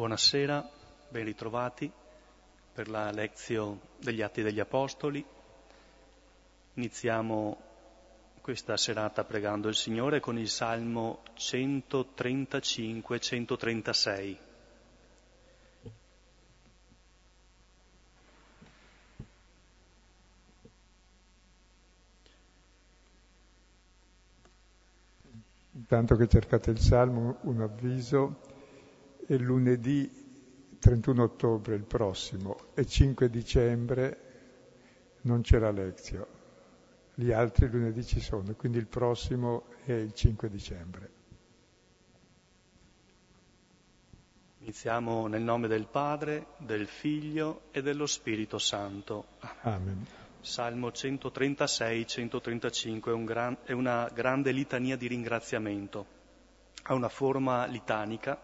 Buonasera, ben ritrovati per la lezione degli Atti degli Apostoli. Iniziamo questa serata pregando il Signore con il Salmo 135-136. Intanto che cercate il Salmo, un avviso lunedì 31 ottobre, il prossimo, e 5 dicembre non c'è la lezione. Gli altri lunedì ci sono, quindi il prossimo è il 5 dicembre. Iniziamo nel nome del Padre, del Figlio e dello Spirito Santo. Amen. Salmo 136-135 è, un gran, è una grande litania di ringraziamento. Ha una forma litanica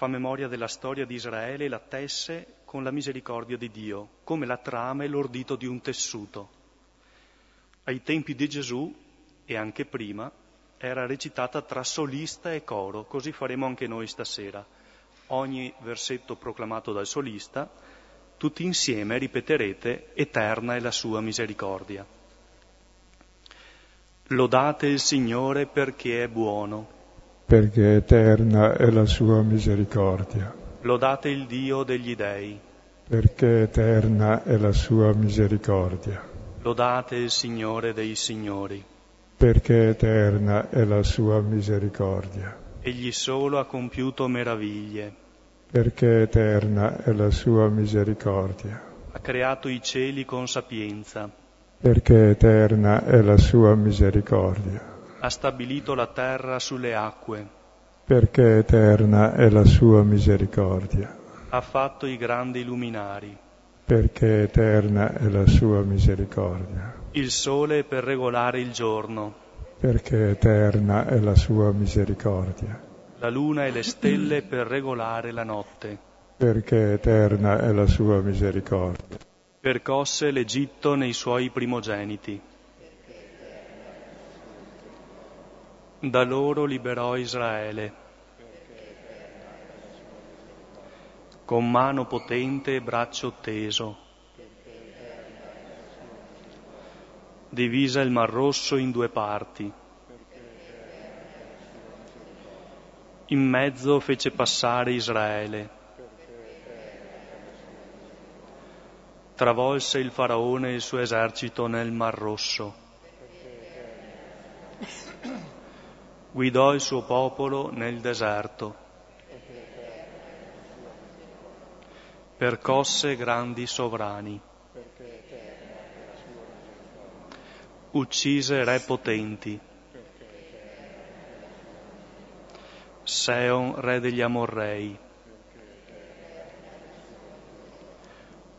fa memoria della storia di Israele e la tesse con la misericordia di Dio, come la trama e l'ordito di un tessuto. Ai tempi di Gesù, e anche prima, era recitata tra solista e coro, così faremo anche noi stasera. Ogni versetto proclamato dal solista, tutti insieme ripeterete Eterna è la sua misericordia. Lodate il Signore perché è buono perché eterna è la sua misericordia. Lodate il Dio degli dei, perché eterna è la sua misericordia. Lodate il Signore dei Signori, perché eterna è la sua misericordia. Egli solo ha compiuto meraviglie, perché eterna è la sua misericordia. Ha creato i cieli con sapienza, perché eterna è la sua misericordia ha stabilito la terra sulle acque. Perché eterna è la sua misericordia. Ha fatto i grandi luminari. Perché eterna è la sua misericordia. Il sole per regolare il giorno. Perché eterna è la sua misericordia. La luna e le stelle per regolare la notte. Perché eterna è la sua misericordia. Percosse l'Egitto nei suoi primogeniti Da loro liberò Israele. Con mano potente e braccio teso. Divisa il Mar Rosso in due parti. In mezzo fece passare Israele. Travolse il faraone e il suo esercito nel Mar Rosso. Guidò il suo popolo nel deserto, percosse grandi sovrani, uccise re potenti, Seon, re degli Amorrei,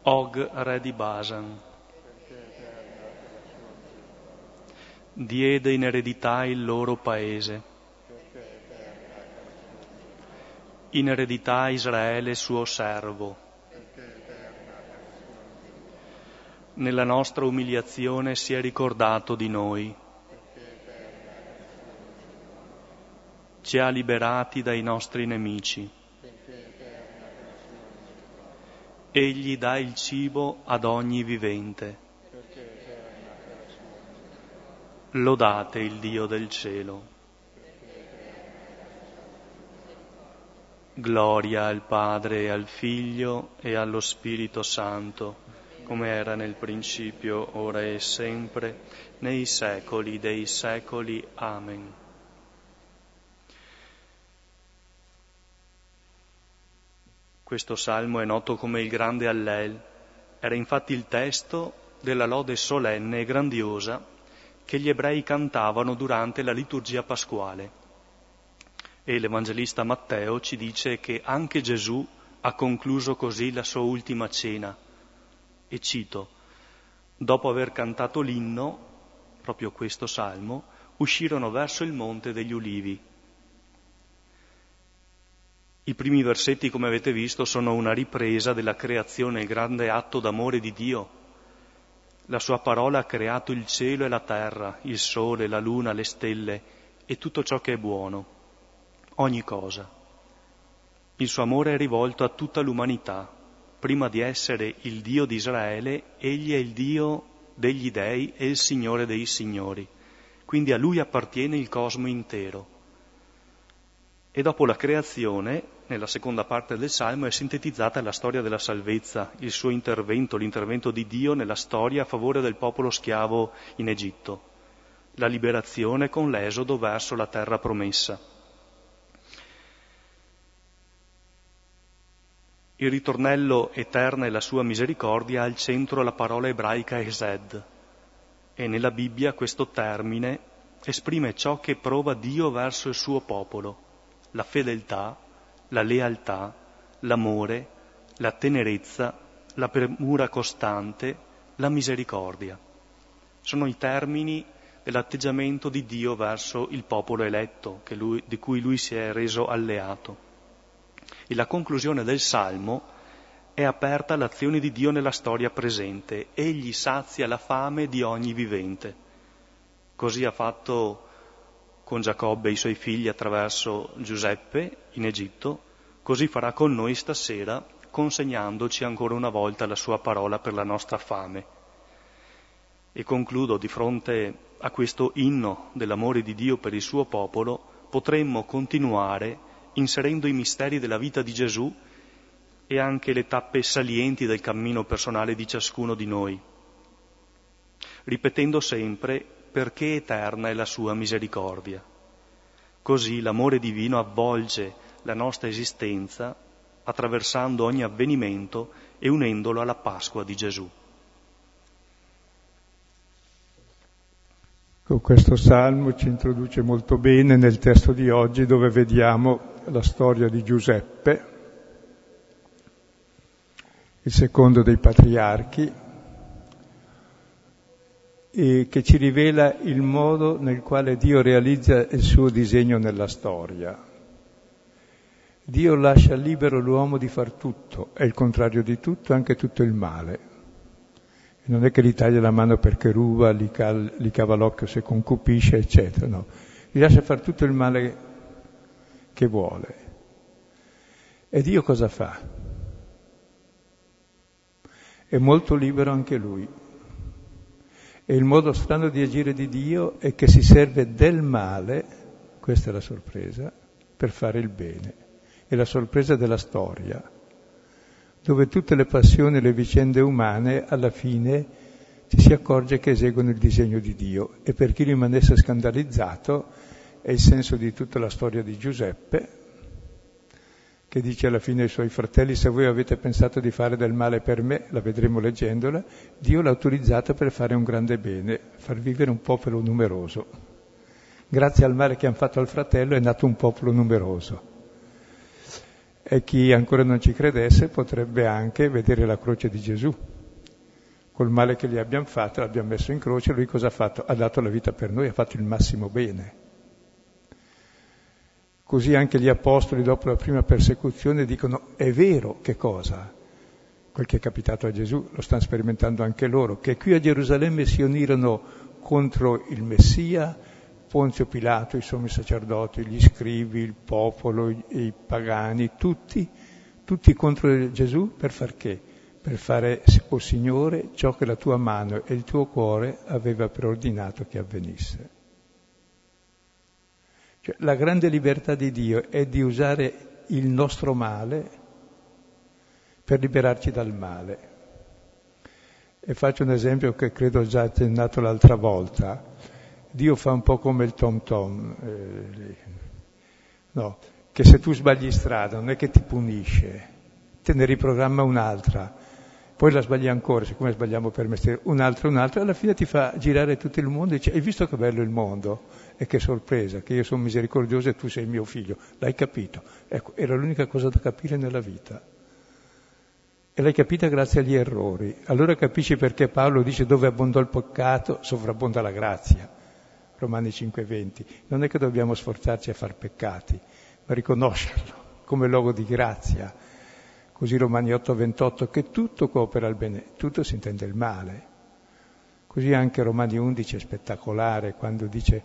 Og, re di Basan, diede in eredità il loro paese. In eredità Israele suo servo. Nella nostra umiliazione si è ricordato di noi. Ci ha liberati dai nostri nemici. Egli dà il cibo ad ogni vivente. Lodate il Dio del cielo. Gloria al Padre, al Figlio e allo Spirito Santo, come era nel principio, ora e sempre, nei secoli dei secoli. Amen. Questo salmo è noto come il grande Allel. Era infatti il testo della lode solenne e grandiosa che gli ebrei cantavano durante la liturgia pasquale. E l'Evangelista Matteo ci dice che anche Gesù ha concluso così la sua ultima cena. E cito, dopo aver cantato l'inno, proprio questo salmo, uscirono verso il monte degli ulivi. I primi versetti, come avete visto, sono una ripresa della creazione, il grande atto d'amore di Dio la sua parola ha creato il cielo e la terra, il sole, la luna, le stelle e tutto ciò che è buono, ogni cosa. Il suo amore è rivolto a tutta l'umanità. Prima di essere il Dio di Israele, egli è il Dio degli dei e il Signore dei signori. Quindi a lui appartiene il cosmo intero. E dopo la creazione, nella seconda parte del Salmo, è sintetizzata la storia della salvezza, il suo intervento, l'intervento di Dio nella storia a favore del popolo schiavo in Egitto, la liberazione con l'esodo verso la terra promessa. Il ritornello eterna e la sua misericordia ha al centro la parola ebraica Esed e nella Bibbia questo termine esprime ciò che prova Dio verso il suo popolo, la fedeltà, la lealtà, l'amore, la tenerezza, la premura costante, la misericordia. Sono i termini dell'atteggiamento di Dio verso il popolo eletto lui, di cui lui si è reso alleato. E la conclusione del Salmo è aperta all'azione di Dio nella storia presente. Egli sazia la fame di ogni vivente. Così ha fatto con Giacobbe e i suoi figli attraverso Giuseppe in Egitto, così farà con noi stasera consegnandoci ancora una volta la sua parola per la nostra fame. E concludo di fronte a questo inno dell'amore di Dio per il suo popolo, potremmo continuare inserendo i misteri della vita di Gesù e anche le tappe salienti del cammino personale di ciascuno di noi, ripetendo sempre perché eterna è la sua misericordia. Così l'amore divino avvolge la nostra esistenza attraversando ogni avvenimento e unendolo alla Pasqua di Gesù. Questo salmo ci introduce molto bene nel testo di oggi dove vediamo la storia di Giuseppe, il secondo dei patriarchi, e che ci rivela il modo nel quale Dio realizza il suo disegno nella storia. Dio lascia libero l'uomo di far tutto, è il contrario di tutto, anche tutto il male. Non è che gli taglia la mano perché ruba, gli, cal- gli cava l'occhio se concupisce, eccetera, no. Gli lascia fare tutto il male che vuole. E Dio cosa fa? È molto libero anche lui. E il modo strano di agire di Dio è che si serve del male, questa è la sorpresa, per fare il bene. È la sorpresa della storia, dove tutte le passioni e le vicende umane alla fine ci si accorge che eseguono il disegno di Dio. E per chi rimanesse scandalizzato, è il senso di tutta la storia di Giuseppe, che dice alla fine ai suoi fratelli, se voi avete pensato di fare del male per me, la vedremo leggendola, Dio l'ha autorizzata per fare un grande bene, far vivere un popolo numeroso. Grazie al male che hanno fatto al fratello è nato un popolo numeroso. E chi ancora non ci credesse potrebbe anche vedere la croce di Gesù. Col male che gli abbiamo fatto, l'abbiamo messo in croce, lui cosa ha fatto? Ha dato la vita per noi, ha fatto il massimo bene. Così anche gli apostoli dopo la prima persecuzione dicono è vero che cosa? Quel che è capitato a Gesù lo stanno sperimentando anche loro, che qui a Gerusalemme si unirono contro il Messia, Ponzio Pilato, i sommi sacerdoti, gli scrivi, il popolo, i, pagani, tutti, tutti contro Gesù per far che? Per fare, o oh Signore, ciò che la tua mano e il tuo cuore aveva preordinato che avvenisse. Cioè, la grande libertà di Dio è di usare il nostro male per liberarci dal male. E faccio un esempio che credo ho già accennato l'altra volta. Dio fa un po' come il tom tom, eh, no, che se tu sbagli strada non è che ti punisce, te ne riprogramma un'altra poi la sbagli ancora, siccome sbagliamo per mestiere, un'altra, un'altra, alla fine ti fa girare tutto il mondo e dice, hai visto che bello il mondo? E che sorpresa, che io sono misericordioso e tu sei mio figlio. L'hai capito? Ecco, era l'unica cosa da capire nella vita. E l'hai capita grazie agli errori. Allora capisci perché Paolo dice dove abbondò il peccato, sovrabbonda la grazia. Romani 5:20. Non è che dobbiamo sforzarci a far peccati, ma riconoscerlo come luogo di grazia Così Romani 8:28, che tutto coopera al bene, tutto si intende il male. Così anche Romani 11 è spettacolare quando dice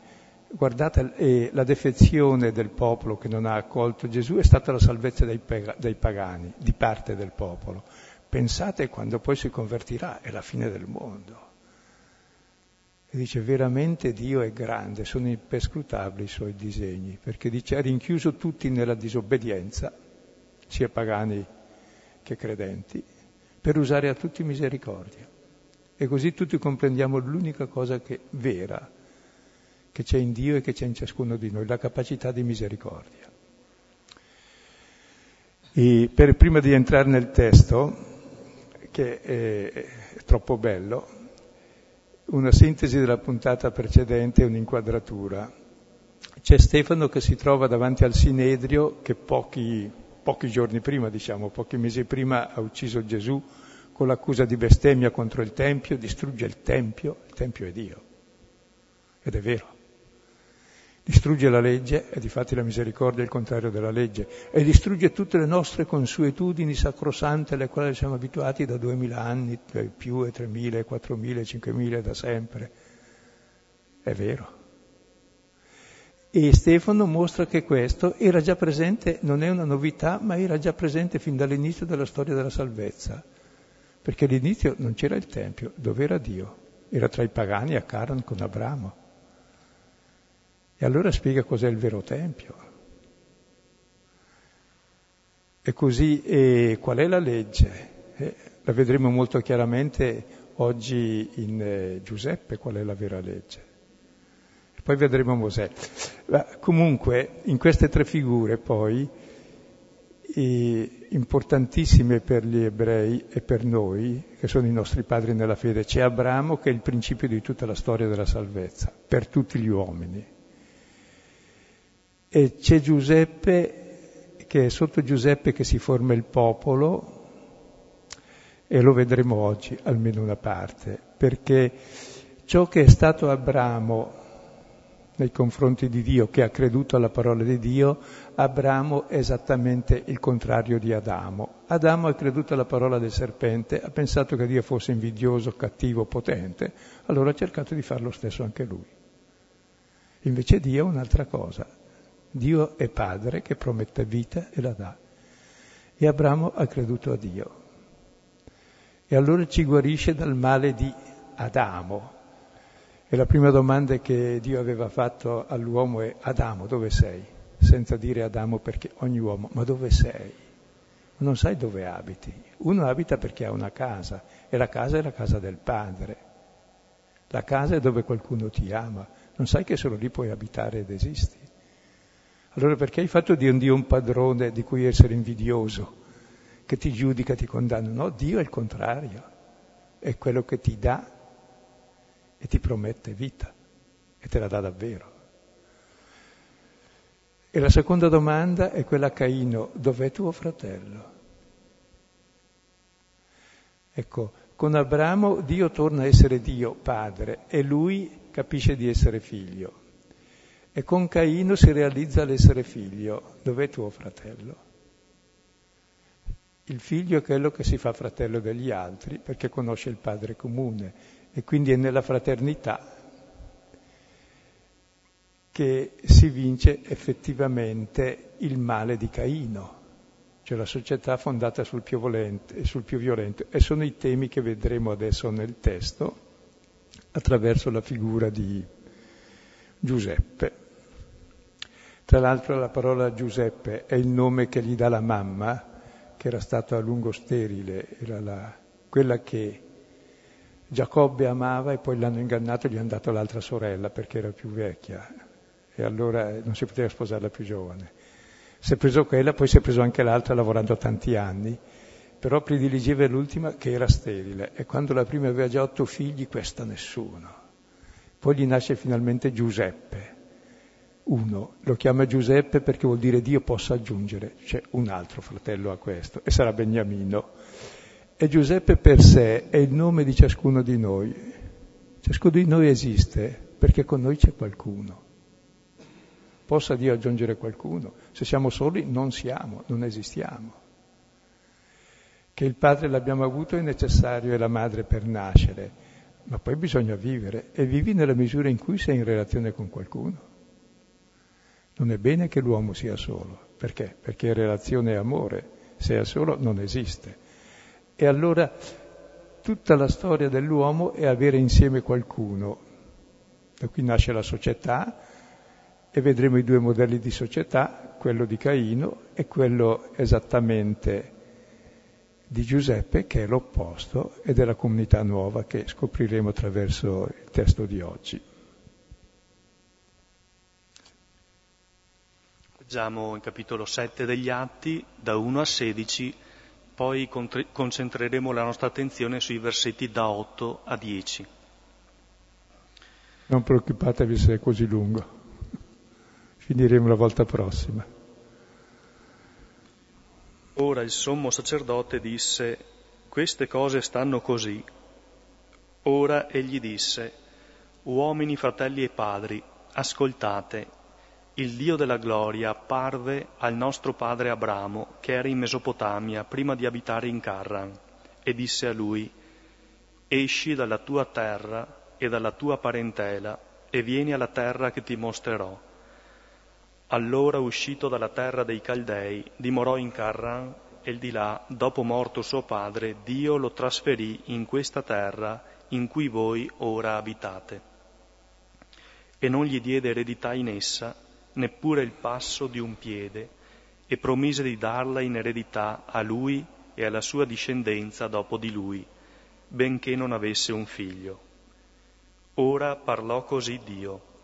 guardate, eh, la defezione del popolo che non ha accolto Gesù è stata la salvezza dei, dei pagani, di parte del popolo. Pensate quando poi si convertirà, è la fine del mondo. E dice veramente Dio è grande, sono imperscrutabili i suoi disegni, perché dice ha rinchiuso tutti nella disobbedienza, sia pagani che credenti, per usare a tutti misericordia. E così tutti comprendiamo l'unica cosa che vera, che c'è in Dio e che c'è in ciascuno di noi, la capacità di misericordia. E per, prima di entrare nel testo, che è, è troppo bello, una sintesi della puntata precedente un'inquadratura. C'è Stefano che si trova davanti al Sinedrio che pochi, pochi giorni prima, diciamo, pochi mesi prima ha ucciso Gesù con l'accusa di bestemmia contro il Tempio, distrugge il Tempio, il Tempio è Dio. Ed è vero. Distrugge la legge, e difatti la misericordia è il contrario della legge, e distrugge tutte le nostre consuetudini sacrosante alle quali siamo abituati da duemila anni, più e tremila, quattromila, cinquemila da sempre. È vero. E Stefano mostra che questo era già presente, non è una novità, ma era già presente fin dall'inizio della storia della salvezza perché all'inizio non c'era il Tempio, dove era Dio? Era tra i pagani a Caran con Abramo. E allora spiega cos'è il vero Tempio. E così e qual è la legge? Eh, la vedremo molto chiaramente oggi in eh, Giuseppe qual è la vera legge. Poi vedremo Mosè. Ma comunque in queste tre figure poi importantissime per gli ebrei e per noi, che sono i nostri padri nella fede. C'è Abramo che è il principio di tutta la storia della salvezza, per tutti gli uomini. E c'è Giuseppe, che è sotto Giuseppe che si forma il popolo, e lo vedremo oggi, almeno una parte, perché ciò che è stato Abramo nei confronti di Dio, che ha creduto alla parola di Dio, Abramo è esattamente il contrario di Adamo. Adamo ha creduto alla parola del serpente, ha pensato che Dio fosse invidioso, cattivo, potente, allora ha cercato di fare lo stesso anche lui. Invece Dio è un'altra cosa. Dio è padre che promette vita e la dà. E Abramo ha creduto a Dio. E allora ci guarisce dal male di Adamo, e la prima domanda che Dio aveva fatto all'uomo è Adamo, dove sei? Senza dire Adamo perché ogni uomo, ma dove sei? Non sai dove abiti. Uno abita perché ha una casa e la casa è la casa del padre. La casa è dove qualcuno ti ama. Non sai che solo lì puoi abitare ed esisti. Allora perché hai fatto di un Dio un padrone di cui essere invidioso, che ti giudica, ti condanna? No, Dio è il contrario. È quello che ti dà e ti promette vita e te la dà davvero. E la seconda domanda è quella a Caino, dov'è tuo fratello? Ecco, con Abramo Dio torna a essere Dio, padre, e lui capisce di essere figlio. E con Caino si realizza l'essere figlio, dov'è tuo fratello? Il figlio è quello che si fa fratello degli altri perché conosce il padre comune e quindi è nella fraternità che si vince effettivamente il male di Caino, cioè la società fondata sul più, volente, sul più violento. E sono i temi che vedremo adesso nel testo attraverso la figura di Giuseppe. Tra l'altro la parola Giuseppe è il nome che gli dà la mamma, che era stata a lungo sterile, era la, quella che Giacobbe amava e poi l'hanno ingannato e gli hanno dato l'altra sorella perché era più vecchia e allora non si poteva sposare la più giovane. Si è preso quella, poi si è preso anche l'altra lavorando tanti anni, però prediligeva l'ultima che era sterile e quando la prima aveva già otto figli, questa nessuno. Poi gli nasce finalmente Giuseppe, uno, lo chiama Giuseppe perché vuol dire Dio possa aggiungere, c'è un altro fratello a questo e sarà Beniamino. E Giuseppe per sé è il nome di ciascuno di noi. Ciascuno di noi esiste perché con noi c'è qualcuno. Possa Dio aggiungere qualcuno. Se siamo soli non siamo, non esistiamo. Che il padre l'abbiamo avuto è necessario e la madre per nascere, ma poi bisogna vivere e vivi nella misura in cui sei in relazione con qualcuno. Non è bene che l'uomo sia solo. Perché? Perché relazione e amore, se è solo, non esiste. E allora tutta la storia dell'uomo è avere insieme qualcuno. Da qui nasce la società e vedremo i due modelli di società, quello di Caino e quello esattamente di Giuseppe, che è l'opposto, e della comunità nuova che scopriremo attraverso il testo di oggi. Leggiamo il capitolo 7 degli Atti, da 1 a 16, poi concentreremo la nostra attenzione sui versetti da 8 a 10. Non preoccupatevi se è così lungo, finiremo la volta prossima. Ora il sommo sacerdote disse, queste cose stanno così. Ora egli disse, uomini, fratelli e padri, ascoltate, il Dio della gloria apparve al nostro padre Abramo, che era in Mesopotamia, prima di abitare in Carran, e disse a lui, esci dalla tua terra e dalla tua parentela e vieni alla terra che ti mostrerò. Allora, uscito dalla terra dei Caldei, dimorò in Carran e di là, dopo morto suo padre, Dio lo trasferì in questa terra in cui voi ora abitate. E non gli diede eredità in essa, neppure il passo di un piede, e promise di darla in eredità a lui e alla sua discendenza dopo di lui, benché non avesse un figlio. Ora parlò così Dio.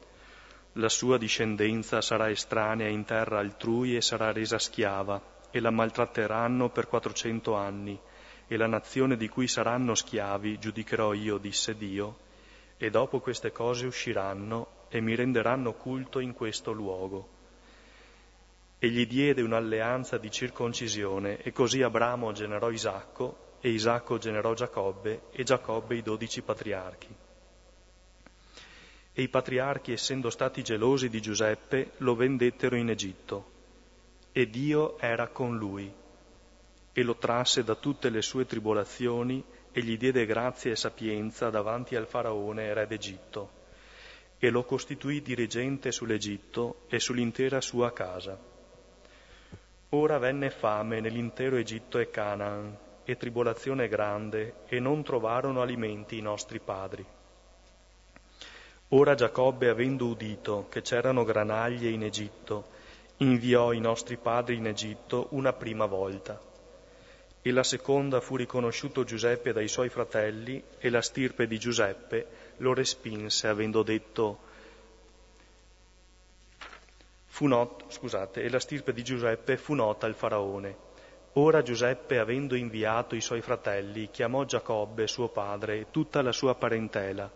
La sua discendenza sarà estranea in terra altrui e sarà resa schiava, e la maltratteranno per quattrocento anni, e la nazione di cui saranno schiavi giudicherò io, disse Dio, e dopo queste cose usciranno e mi renderanno culto in questo luogo. E gli diede un'alleanza di circoncisione, e così Abramo generò Isacco, e Isacco generò Giacobbe, e Giacobbe i dodici patriarchi. E i patriarchi, essendo stati gelosi di Giuseppe, lo vendettero in Egitto, e Dio era con lui, e lo trasse da tutte le sue tribolazioni, e gli diede grazia e sapienza davanti al faraone, re d'Egitto e lo costituì dirigente sull'Egitto e sull'intera sua casa. Ora venne fame nell'intero Egitto e Canaan, e tribolazione grande, e non trovarono alimenti i nostri padri. Ora Giacobbe, avendo udito che c'erano granaglie in Egitto, inviò i nostri padri in Egitto una prima volta. E la seconda fu riconosciuto Giuseppe dai suoi fratelli, e la stirpe di Giuseppe lo respinse avendo detto fu not, scusate, e la stirpe di Giuseppe fu nota al faraone. Ora Giuseppe, avendo inviato i suoi fratelli, chiamò Giacobbe, suo padre, e tutta la sua parentela.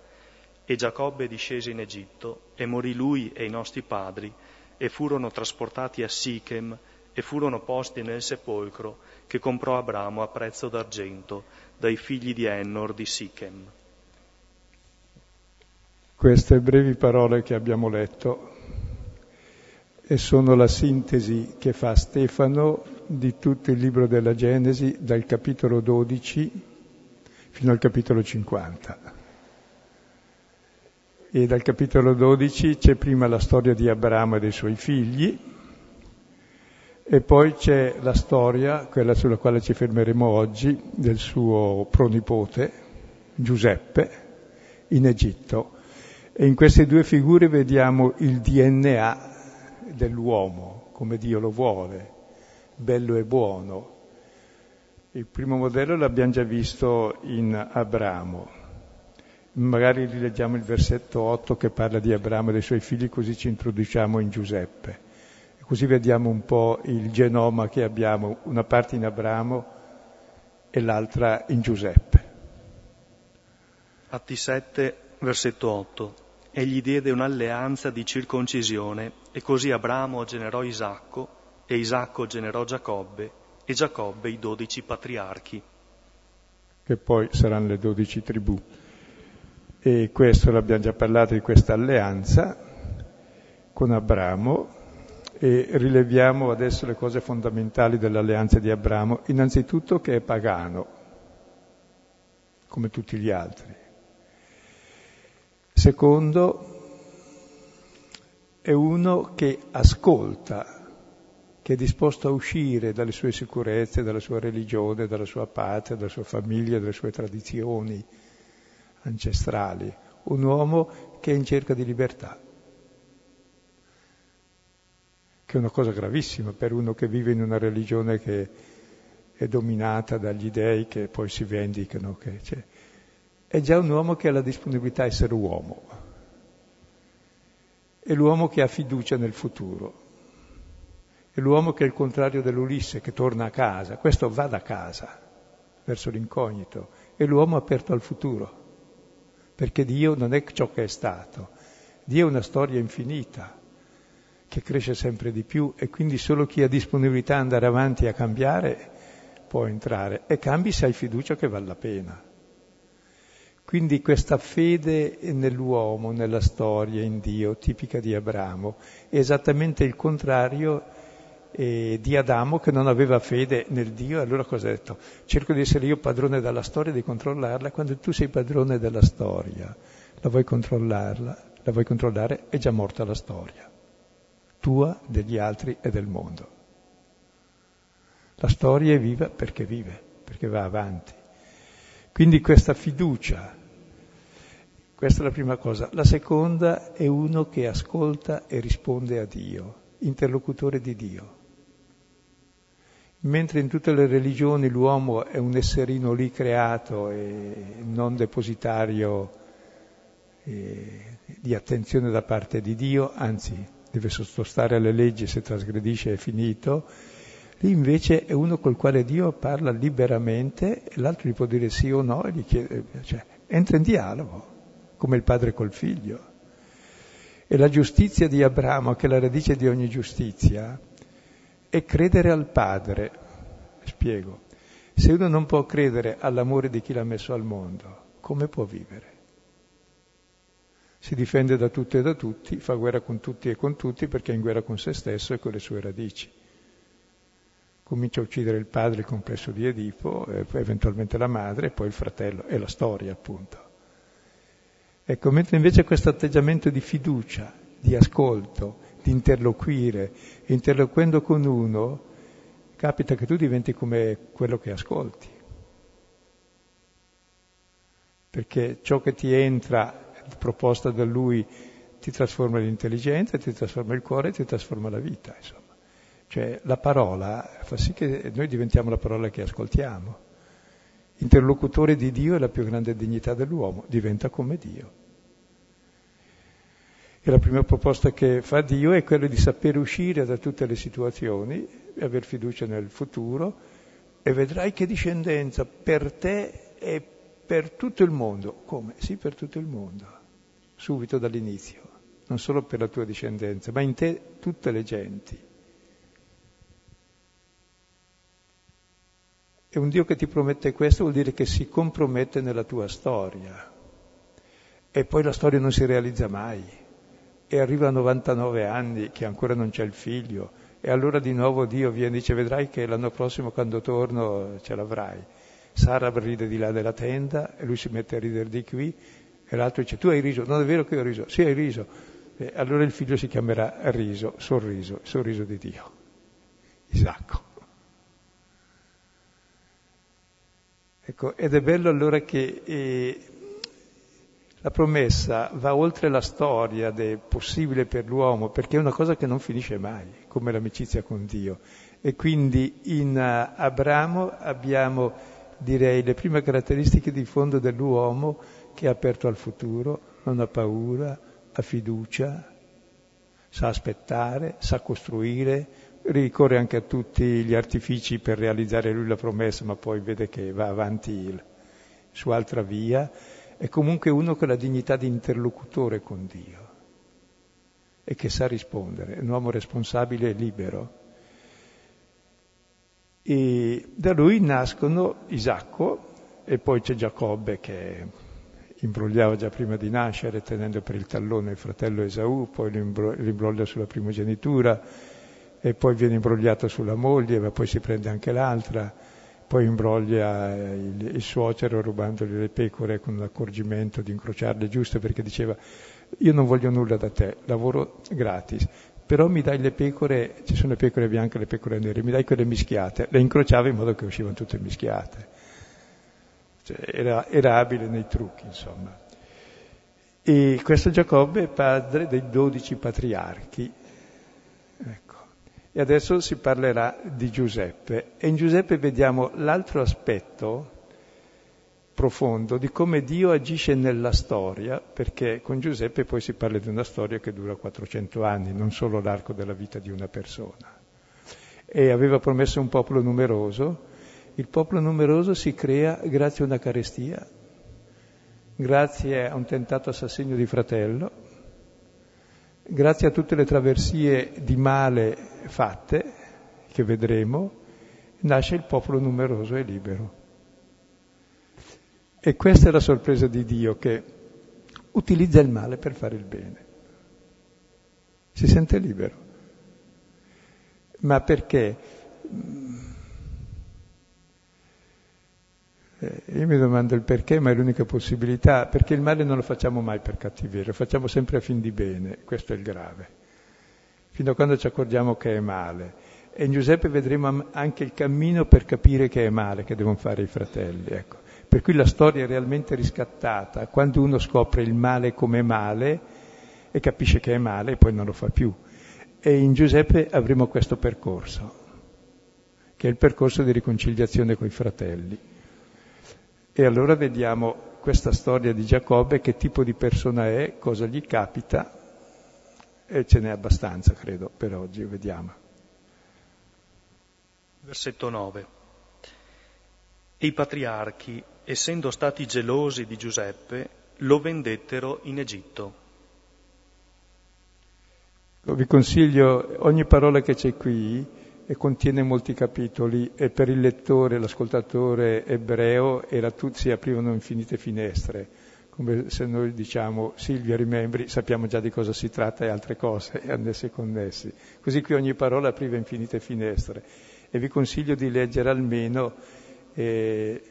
E Giacobbe discese in Egitto, e morì lui e i nostri padri, e furono trasportati a Sichem, e furono posti nel sepolcro che comprò Abramo a prezzo d'argento dai figli di Ennor di Sichem. Queste brevi parole che abbiamo letto e sono la sintesi che fa Stefano di tutto il libro della Genesi dal capitolo 12 fino al capitolo 50. E dal capitolo 12 c'è prima la storia di Abramo e dei suoi figli e poi c'è la storia, quella sulla quale ci fermeremo oggi, del suo pronipote Giuseppe in Egitto e in queste due figure vediamo il DNA dell'uomo, come Dio lo vuole, bello e buono. Il primo modello l'abbiamo già visto in Abramo. Magari rileggiamo il versetto 8 che parla di Abramo e dei suoi figli, così ci introduciamo in Giuseppe. Così vediamo un po' il genoma che abbiamo, una parte in Abramo e l'altra in Giuseppe. Atti 7, versetto 8 e gli diede un'alleanza di circoncisione e così Abramo generò Isacco e Isacco generò Giacobbe e Giacobbe i dodici patriarchi. Che poi saranno le dodici tribù. E questo l'abbiamo già parlato di questa alleanza con Abramo e rileviamo adesso le cose fondamentali dell'alleanza di Abramo, innanzitutto che è pagano, come tutti gli altri. Secondo, è uno che ascolta, che è disposto a uscire dalle sue sicurezze, dalla sua religione, dalla sua patria, dalla sua famiglia, dalle sue tradizioni ancestrali. Un uomo che è in cerca di libertà, che è una cosa gravissima per uno che vive in una religione che è dominata dagli dei che poi si vendicano. Che, cioè, è già un uomo che ha la disponibilità a essere uomo, è l'uomo che ha fiducia nel futuro, è l'uomo che è il contrario dell'Ulisse, che torna a casa, questo va da casa, verso l'incognito, è l'uomo aperto al futuro, perché Dio non è ciò che è stato, Dio è una storia infinita che cresce sempre di più e quindi solo chi ha disponibilità ad andare avanti a cambiare può entrare. E cambi se hai fiducia che vale la pena. Quindi questa fede nell'uomo, nella storia, in Dio, tipica di Abramo, è esattamente il contrario eh, di Adamo che non aveva fede nel Dio. Allora cosa ha detto? Cerco di essere io padrone della storia, di controllarla. Quando tu sei padrone della storia, la vuoi controllarla, la vuoi controllare, è già morta la storia, tua, degli altri e del mondo. La storia è viva perché vive, perché va avanti. Quindi questa fiducia, questa è la prima cosa. La seconda è uno che ascolta e risponde a Dio, interlocutore di Dio. Mentre in tutte le religioni l'uomo è un esserino lì creato e non depositario di attenzione da parte di Dio, anzi deve sottostare alle leggi, se trasgredisce è finito, Lì invece è uno col quale Dio parla liberamente e l'altro gli può dire sì o no e gli chiede, cioè, entra in dialogo, come il padre col figlio. E la giustizia di Abramo, che è la radice di ogni giustizia, è credere al padre. Spiego. Se uno non può credere all'amore di chi l'ha messo al mondo, come può vivere? Si difende da tutto e da tutti, fa guerra con tutti e con tutti perché è in guerra con se stesso e con le sue radici comincia a uccidere il padre, il complesso di Edipo, e poi eventualmente la madre, e poi il fratello, è la storia appunto. Ecco, mentre invece questo atteggiamento di fiducia, di ascolto, di interloquire, interloquendo con uno, capita che tu diventi come quello che ascolti. Perché ciò che ti entra, proposta da lui, ti trasforma l'intelligenza, ti trasforma il cuore, ti trasforma la vita, insomma. Cioè la parola fa sì che noi diventiamo la parola che ascoltiamo. Interlocutore di Dio è la più grande dignità dell'uomo, diventa come Dio. E la prima proposta che fa Dio è quella di sapere uscire da tutte le situazioni e aver fiducia nel futuro e vedrai che discendenza per te e per tutto il mondo. Come? Sì, per tutto il mondo, subito dall'inizio, non solo per la tua discendenza, ma in te tutte le genti. E un Dio che ti promette questo vuol dire che si compromette nella tua storia. E poi la storia non si realizza mai. E arriva a 99 anni che ancora non c'è il figlio. E allora di nuovo Dio viene e dice vedrai che l'anno prossimo quando torno ce l'avrai. Sara ride di là della tenda e lui si mette a ridere di qui e l'altro dice tu hai riso, non è vero che ho riso, sì hai riso. E allora il figlio si chiamerà riso, sorriso, sorriso di Dio. Isacco. Ecco, ed è bello allora che eh, la promessa va oltre la storia del possibile per l'uomo, perché è una cosa che non finisce mai, come l'amicizia con Dio. E quindi in uh, Abramo abbiamo, direi, le prime caratteristiche di fondo dell'uomo che è aperto al futuro, non ha paura, ha fiducia, sa aspettare, sa costruire, ricorre anche a tutti gli artifici per realizzare lui la promessa, ma poi vede che va avanti il, su altra via, è comunque uno con la dignità di interlocutore con Dio e che sa rispondere, è un uomo responsabile e libero. E da lui nascono Isacco e poi c'è Giacobbe che imbrogliava già prima di nascere tenendo per il tallone il fratello Esaù, poi lo imbroglia sulla primogenitura, e poi viene imbrogliato sulla moglie, ma poi si prende anche l'altra, poi imbroglia il, il suocero rubandogli le pecore con l'accorgimento di incrociarle giusto perché diceva io non voglio nulla da te, lavoro gratis, però mi dai le pecore, ci sono le pecore bianche e le pecore nere, mi dai quelle mischiate, le incrociava in modo che uscivano tutte mischiate. Cioè, era, era abile nei trucchi, insomma. E questo Giacobbe è padre dei dodici patriarchi. E adesso si parlerà di Giuseppe. E in Giuseppe vediamo l'altro aspetto profondo di come Dio agisce nella storia, perché con Giuseppe poi si parla di una storia che dura 400 anni, non solo l'arco della vita di una persona. E aveva promesso un popolo numeroso, il popolo numeroso si crea grazie a una carestia, grazie a un tentato assassinio di fratello, grazie a tutte le traversie di male fatte, che vedremo, nasce il popolo numeroso e libero. E questa è la sorpresa di Dio che utilizza il male per fare il bene. Si sente libero. Ma perché? Eh, io mi domando il perché, ma è l'unica possibilità, perché il male non lo facciamo mai per cattiveria, lo facciamo sempre a fin di bene, questo è il grave, fino a quando ci accorgiamo che è male. E in Giuseppe vedremo anche il cammino per capire che è male, che devono fare i fratelli. Ecco. Per cui la storia è realmente riscattata quando uno scopre il male come male e capisce che è male e poi non lo fa più. E in Giuseppe avremo questo percorso, che è il percorso di riconciliazione con i fratelli. E allora vediamo questa storia di Giacobbe, che tipo di persona è, cosa gli capita, e ce n'è abbastanza, credo, per oggi, vediamo. Versetto 9. E i patriarchi essendo stati gelosi di Giuseppe, lo vendettero in Egitto. Vi consiglio ogni parola che c'è qui e contiene molti capitoli e per il lettore, l'ascoltatore ebreo era tutti, si aprivano infinite finestre, come se noi diciamo Silvia rimembri, sappiamo già di cosa si tratta e altre cose, annessi e connessi. Così qui ogni parola apriva infinite finestre e vi consiglio di leggere almeno eh,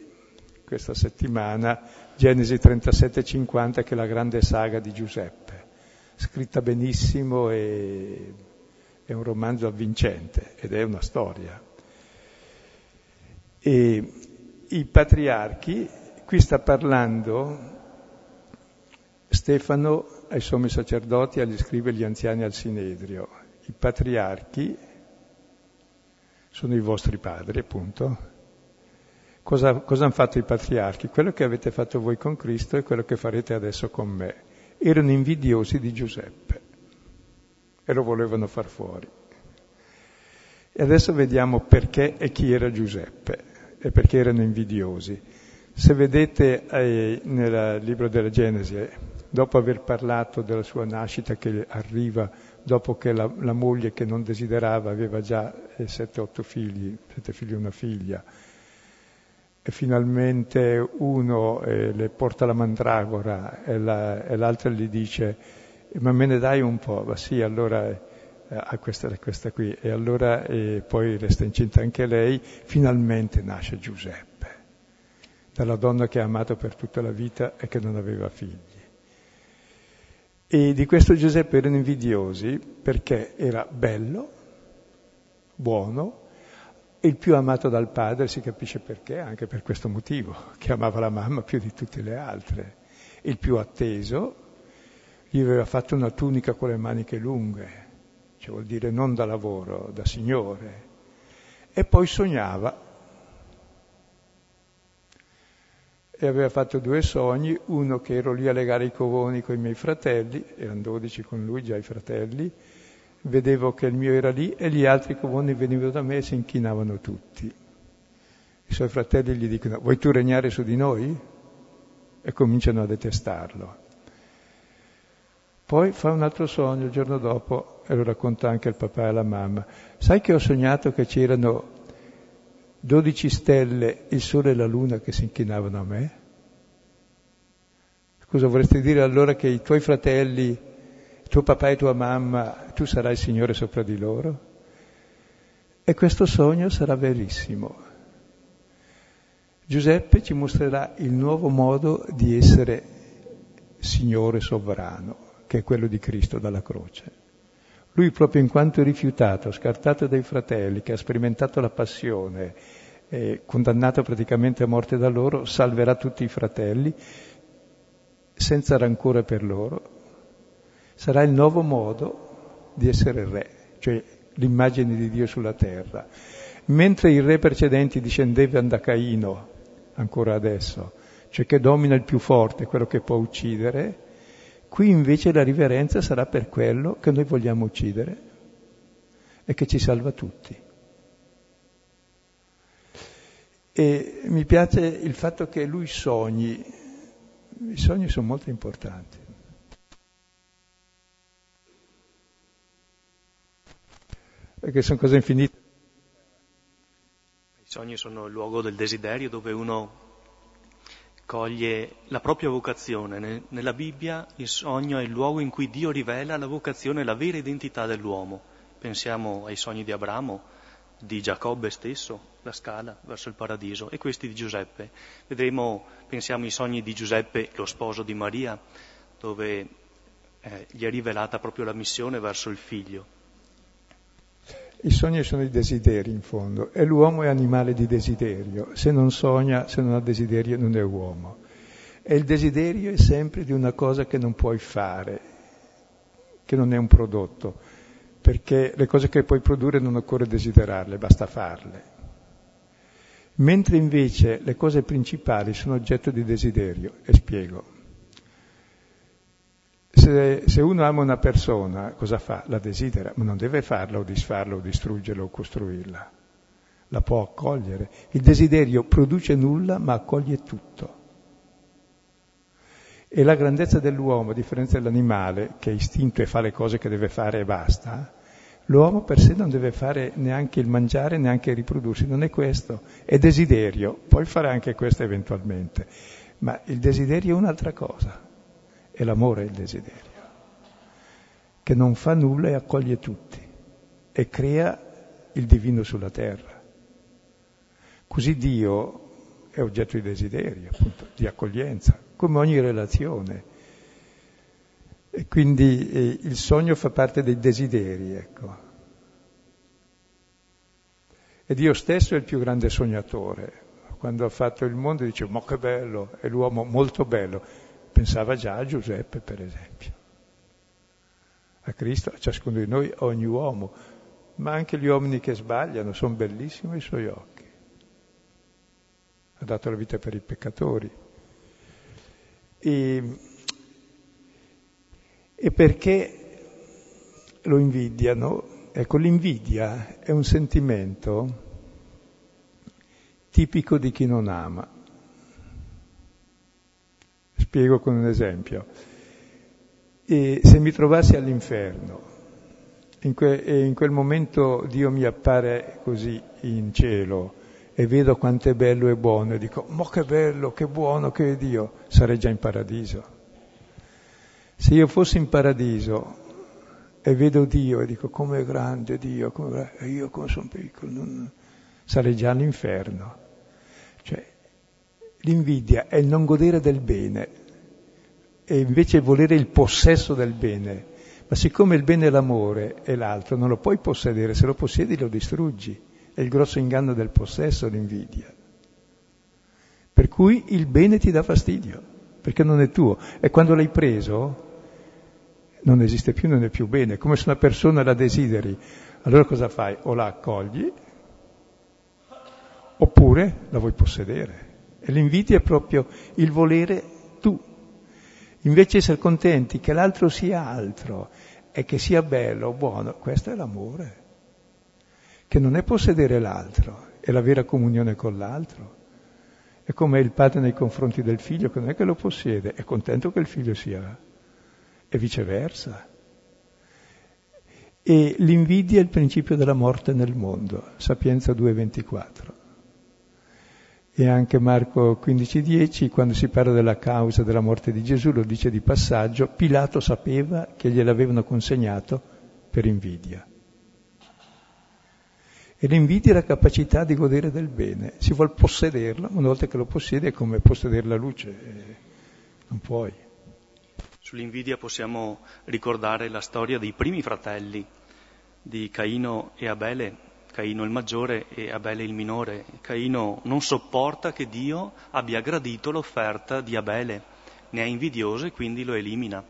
questa settimana, Genesi 37-50, che è la grande saga di Giuseppe, scritta benissimo e è un romanzo avvincente ed è una storia. E i patriarchi, qui sta parlando Stefano ai sommi sacerdoti, agli scrivi e anziani al Sinedrio. I patriarchi sono i vostri padri, appunto, Cosa, cosa hanno fatto i patriarchi? Quello che avete fatto voi con Cristo e quello che farete adesso con me. Erano invidiosi di Giuseppe e lo volevano far fuori. E adesso vediamo perché e chi era Giuseppe e perché erano invidiosi. Se vedete eh, nel libro della Genesi, dopo aver parlato della sua nascita che arriva dopo che la, la moglie che non desiderava aveva già eh, sette, otto figli, sette figli e una figlia, e finalmente uno eh, le porta la mandragora e, la, e, l'altro gli dice ma me ne dai un po'? Ma sì, allora eh, a questa, questa qui. E allora eh, poi resta incinta anche lei, finalmente nasce Giuseppe, dalla donna che ha amato per tutta la vita e che non aveva figli. E di questo Giuseppe erano invidiosi perché era bello, buono, il più amato dal padre, si capisce perché, anche per questo motivo, che amava la mamma più di tutte le altre. Il più atteso, gli aveva fatto una tunica con le maniche lunghe, cioè vuol dire non da lavoro, da signore. E poi sognava. E aveva fatto due sogni, uno che ero lì a legare i covoni con i miei fratelli, erano dodici con lui già i fratelli, vedevo che il mio era lì e gli altri comuni venivano da me e si inchinavano tutti. I suoi fratelli gli dicono, vuoi tu regnare su di noi? E cominciano a detestarlo. Poi fa un altro sogno il giorno dopo e lo racconta anche il papà e la mamma. Sai che ho sognato che c'erano dodici stelle, il sole e la luna che si inchinavano a me? Scusa, vorresti dire allora che i tuoi fratelli tuo papà e tua mamma, tu sarai il Signore sopra di loro? E questo sogno sarà verissimo. Giuseppe ci mostrerà il nuovo modo di essere Signore sovrano, che è quello di Cristo dalla croce. Lui proprio in quanto rifiutato, scartato dai fratelli, che ha sperimentato la passione, eh, condannato praticamente a morte da loro, salverà tutti i fratelli senza rancore per loro. Sarà il nuovo modo di essere re, cioè l'immagine di Dio sulla terra. Mentre i re precedenti discendevano da Caino, ancora adesso, cioè che domina il più forte, quello che può uccidere, qui invece la riverenza sarà per quello che noi vogliamo uccidere e che ci salva tutti. E mi piace il fatto che lui sogni, i sogni sono molto importanti. Perché sono cose infinite. I sogni sono il luogo del desiderio dove uno coglie la propria vocazione. Nella Bibbia il sogno è il luogo in cui Dio rivela la vocazione la vera identità dell'uomo. Pensiamo ai sogni di Abramo, di Giacobbe stesso, la scala verso il paradiso, e questi di Giuseppe. Vedremo, pensiamo ai sogni di Giuseppe, lo sposo di Maria, dove eh, gli è rivelata proprio la missione verso il figlio. I sogni sono i desideri in fondo e l'uomo è animale di desiderio. Se non sogna, se non ha desiderio, non è uomo. E il desiderio è sempre di una cosa che non puoi fare, che non è un prodotto, perché le cose che puoi produrre non occorre desiderarle, basta farle. Mentre invece le cose principali sono oggetto di desiderio, e spiego se, se, uno ama una persona, cosa fa? La desidera, ma non deve farla o disfarla o distruggerla o costruirla. La può accogliere. Il desiderio produce nulla ma accoglie tutto. E la grandezza dell'uomo, a differenza dell'animale, che è istinto e fa le cose che deve fare e basta, l'uomo per sé non deve fare neanche il mangiare, neanche il riprodursi, non è questo, è desiderio, puoi fare anche questo eventualmente, ma il desiderio è un'altra cosa. E l'amore è il desiderio, che non fa nulla e accoglie tutti e crea il divino sulla terra. Così Dio è oggetto di desiderio, appunto, di accoglienza, come ogni relazione. E quindi eh, il sogno fa parte dei desideri, ecco. E Dio stesso è il più grande sognatore. Quando ha fatto il mondo dice, ma che bello, è l'uomo molto bello. Pensava già a Giuseppe, per esempio. A Cristo, a ciascuno di noi, ogni uomo, ma anche gli uomini che sbagliano, sono bellissimi ai suoi occhi. Ha dato la vita per i peccatori. E, e perché lo invidiano? Ecco, l'invidia è un sentimento tipico di chi non ama. Spiego con un esempio. E se mi trovassi all'inferno in que- e in quel momento Dio mi appare così in cielo e vedo quanto è bello e buono e dico, ma che bello, che buono che è Dio, sarei già in paradiso. Se io fossi in paradiso e vedo Dio e dico, come è grande Dio, come... e io come sono piccolo, non... sarei già all'inferno. L'invidia è il non godere del bene, e invece volere il possesso del bene. Ma siccome il bene è l'amore e l'altro non lo puoi possedere, se lo possiedi lo distruggi. È il grosso inganno del possesso, l'invidia. Per cui il bene ti dà fastidio, perché non è tuo. E quando l'hai preso, non esiste più, non è più bene. Come se una persona la desideri, allora cosa fai? O la accogli, oppure la vuoi possedere. L'invidia è proprio il volere tu, Invece essere contenti che l'altro sia altro e che sia bello, buono, questo è l'amore, che non è possedere l'altro, è la vera comunione con l'altro. È come il padre nei confronti del figlio, che non è che lo possiede, è contento che il figlio sia, e viceversa. E l'invidia è il principio della morte nel mondo, Sapienza 2.24 e anche Marco 15:10, quando si parla della causa della morte di Gesù, lo dice di passaggio, Pilato sapeva che gliel'avevano consegnato per invidia. E l'invidia è la capacità di godere del bene, si vuole possederlo, una volta che lo possiede è come possedere la luce, non puoi. Sull'invidia possiamo ricordare la storia dei primi fratelli di Caino e Abele, Caino il maggiore e Abele il minore. Caino non sopporta che Dio abbia gradito l'offerta di Abele, ne è invidioso e quindi lo elimina.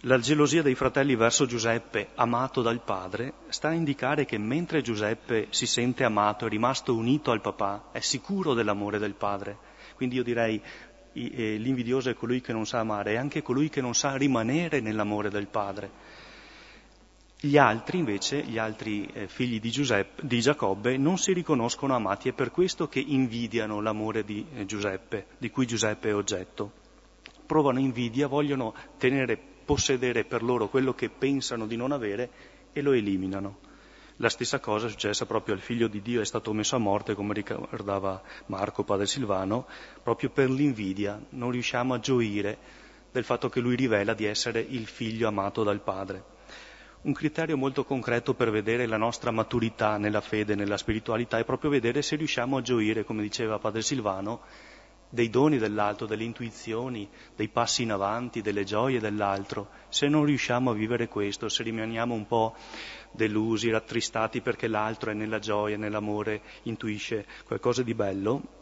La gelosia dei fratelli verso Giuseppe, amato dal padre, sta a indicare che mentre Giuseppe si sente amato, è rimasto unito al papà, è sicuro dell'amore del padre. Quindi io direi l'invidioso è colui che non sa amare, è anche colui che non sa rimanere nell'amore del padre. Gli altri invece, gli altri eh, figli di, Giuseppe, di, Giacobbe, non si riconoscono amati, è per questo che invidiano l'amore di eh, Giuseppe, di cui Giuseppe è oggetto. Provano invidia, vogliono tenere, possedere per loro quello che pensano di non avere e lo eliminano. La stessa cosa è successa proprio al figlio di Dio, è stato messo a morte, come ricordava Marco, padre Silvano, proprio per l'invidia. Non riusciamo a gioire del fatto che lui rivela di essere il figlio amato dal padre. Un criterio molto concreto per vedere la nostra maturità nella fede, nella spiritualità, è proprio vedere se riusciamo a gioire, come diceva padre Silvano, dei doni dell'altro, delle intuizioni, dei passi in avanti, delle gioie dell'altro. Se non riusciamo a vivere questo, se rimaniamo un po' delusi, rattristati perché l'altro è nella gioia, nell'amore, intuisce qualcosa di bello,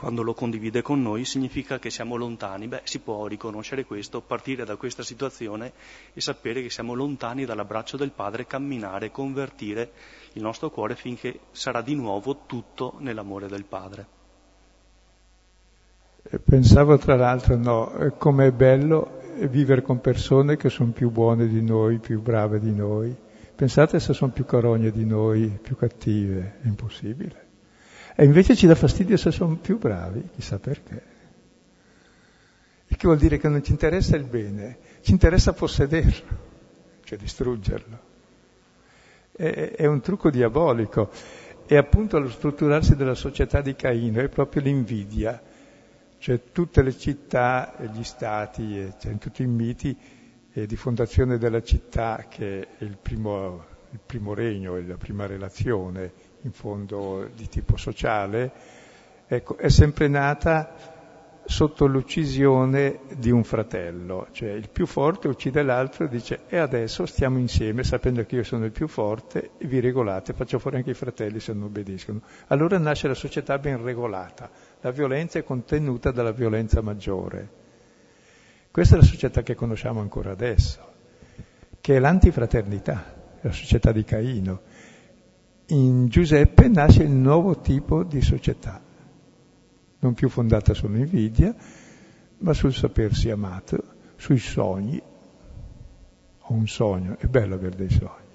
quando lo condivide con noi significa che siamo lontani. Beh, si può riconoscere questo, partire da questa situazione e sapere che siamo lontani dall'abbraccio del Padre, camminare, convertire il nostro cuore finché sarà di nuovo tutto nell'amore del Padre. Pensavo tra l'altro, no, com'è bello vivere con persone che sono più buone di noi, più brave di noi. Pensate se sono più carogne di noi, più cattive, è impossibile. E invece ci dà fastidio se sono più bravi, chissà perché. Il che vuol dire che non ci interessa il bene, ci interessa possederlo, cioè distruggerlo. È, è un trucco diabolico. E appunto lo strutturarsi della società di Caino è proprio l'invidia. Cioè tutte le città, gli stati, cioè, tutti i miti, eh, di fondazione della città, che è il primo, il primo regno, è la prima relazione in fondo di tipo sociale, ecco, è sempre nata sotto l'uccisione di un fratello, cioè il più forte uccide l'altro e dice e adesso stiamo insieme sapendo che io sono il più forte vi regolate, faccio fuori anche i fratelli se non obbediscono. Allora nasce la società ben regolata, la violenza è contenuta dalla violenza maggiore. Questa è la società che conosciamo ancora adesso, che è l'antifraternità, la società di Caino in Giuseppe nasce il nuovo tipo di società, non più fondata sull'invidia, ma sul sapersi amato, sui sogni. Ho un sogno, è bello avere dei sogni,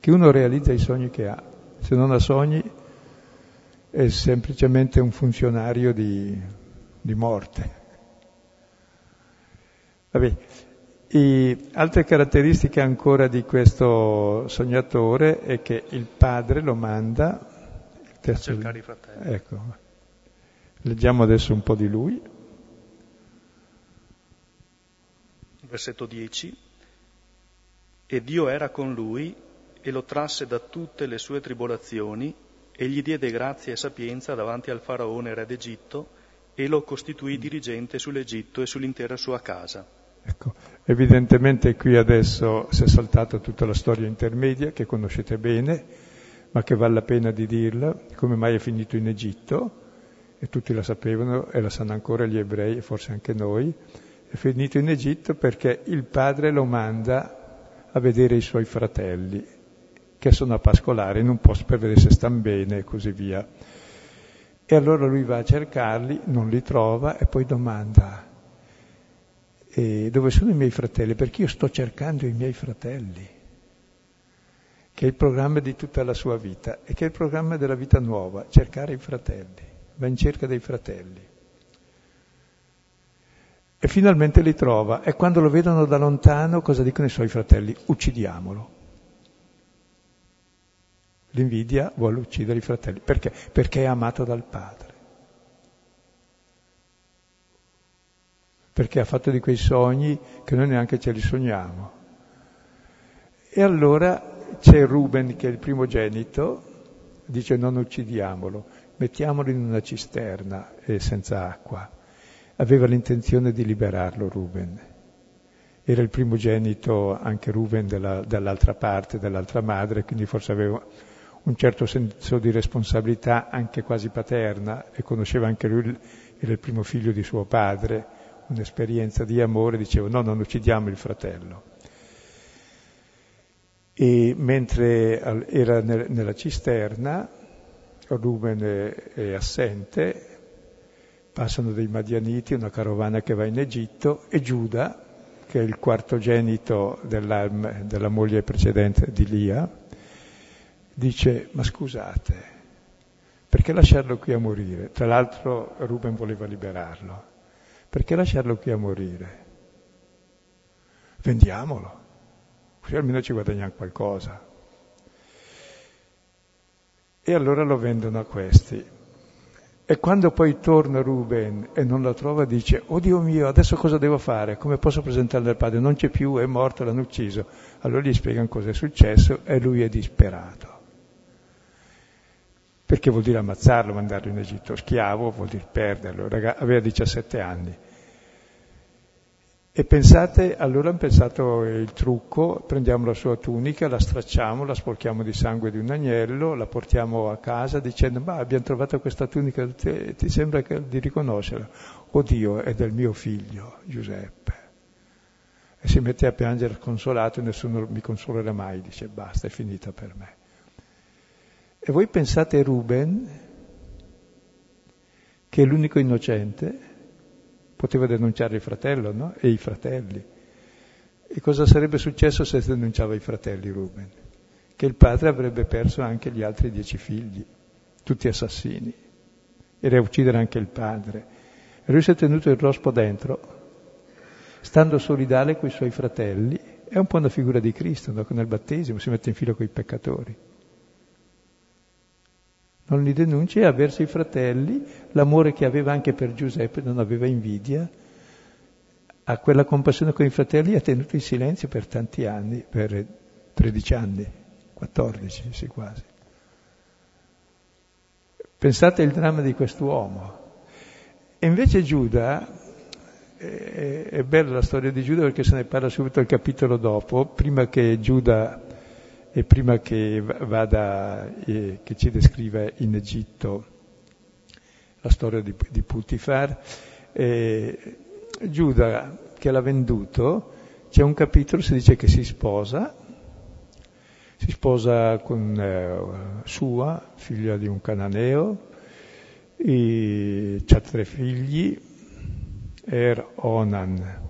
che uno realizza i sogni che ha, se non ha sogni è semplicemente un funzionario di, di morte. Vabbè, e altre caratteristiche ancora di questo sognatore è che il padre lo manda a cercare i fratelli. Ecco. Leggiamo adesso un po' di lui. Versetto 10. E Dio era con lui e lo trasse da tutte le sue tribolazioni e gli diede grazia e sapienza davanti al faraone re d'Egitto e lo costituì dirigente sull'Egitto e sull'intera sua casa. Ecco, evidentemente qui adesso si è saltata tutta la storia intermedia che conoscete bene, ma che vale la pena di dirla, come mai è finito in Egitto, e tutti la sapevano e la sanno ancora gli ebrei e forse anche noi, è finito in Egitto perché il padre lo manda a vedere i suoi fratelli, che sono a pascolare in un posto per vedere se stanno bene e così via. E allora lui va a cercarli, non li trova e poi domanda, e dove sono i miei fratelli? Perché io sto cercando i miei fratelli, che è il programma di tutta la sua vita e che è il programma della vita nuova, cercare i fratelli, va in cerca dei fratelli. E finalmente li trova e quando lo vedono da lontano cosa dicono i suoi fratelli? Uccidiamolo. L'invidia vuole uccidere i fratelli. Perché? Perché è amato dal padre. Perché ha fatto di quei sogni che noi neanche ce li sogniamo. E allora c'è Ruben che è il primogenito, dice non uccidiamolo, mettiamolo in una cisterna e senza acqua. Aveva l'intenzione di liberarlo Ruben. era il primogenito anche Ruben della, dall'altra parte, dall'altra madre, quindi forse aveva un certo senso di responsabilità anche quasi paterna e conosceva anche lui, era il primo figlio di suo padre, un'esperienza di amore, diceva no, non uccidiamo il fratello. E mentre era nella cisterna, Ruben è assente, passano dei Madianiti, una carovana che va in Egitto, e Giuda, che è il quartogenito della, della moglie precedente di Lia, dice, ma scusate, perché lasciarlo qui a morire? Tra l'altro Ruben voleva liberarlo. Perché lasciarlo qui a morire? Vendiamolo, così almeno ci guadagniamo qualcosa. E allora lo vendono a questi. E quando poi torna Ruben e non la trova, dice, oh Dio mio, adesso cosa devo fare? Come posso presentarlo al padre? Non c'è più, è morto, l'hanno ucciso. Allora gli spiegano cosa è successo e lui è disperato. Perché vuol dire ammazzarlo, mandarlo in Egitto schiavo, vuol dire perderlo. Aveva 17 anni. E pensate, allora hanno pensato il trucco, prendiamo la sua tunica, la stracciamo, la sporchiamo di sangue di un agnello, la portiamo a casa dicendo, ma abbiamo trovato questa tunica, ti, ti sembra che, di riconoscerla? Oddio, è del mio figlio, Giuseppe. E si mette a piangere sconsolato e nessuno mi consolerà mai, dice, basta, è finita per me. E voi pensate Ruben, che è l'unico innocente, poteva denunciare il fratello no? e i fratelli. E cosa sarebbe successo se denunciava i fratelli Ruben? Che il padre avrebbe perso anche gli altri dieci figli, tutti assassini. Era a uccidere anche il padre. E lui si è tenuto il rospo dentro, stando solidale con i suoi fratelli. È un po' una figura di Cristo, no? nel battesimo si mette in filo con i peccatori non li denuncia e ha verso i fratelli l'amore che aveva anche per Giuseppe, non aveva invidia, ha quella compassione con i fratelli ha tenuto in silenzio per tanti anni, per 13 anni, 14 sì quasi. Pensate al dramma di quest'uomo. E invece Giuda, è, bella la storia di Giuda perché se ne parla subito al capitolo dopo, prima che Giuda e prima che vada, eh, che ci descriva in Egitto la storia di, di Putifar, eh, Giuda che l'ha venduto, c'è un capitolo, si dice che si sposa, si sposa con eh, Sua, figlia di un cananeo, ha tre figli, Er, Onan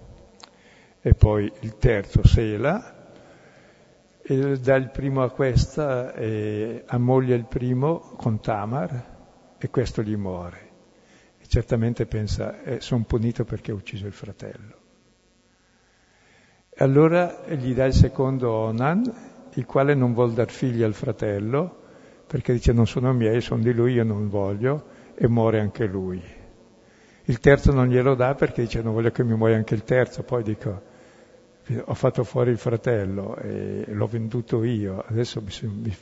e poi il terzo Sela, e dà il primo a questa, e ammoglia il primo con Tamar e questo gli muore. E certamente pensa, eh, sono punito perché ho ucciso il fratello. E allora gli dà il secondo Onan, il quale non vuol dar figli al fratello, perché dice non sono miei, sono di lui, io non voglio, e muore anche lui. Il terzo non glielo dà perché dice non voglio che mi muoia anche il terzo, poi dico ho fatto fuori il fratello e l'ho venduto io, adesso mi, mi,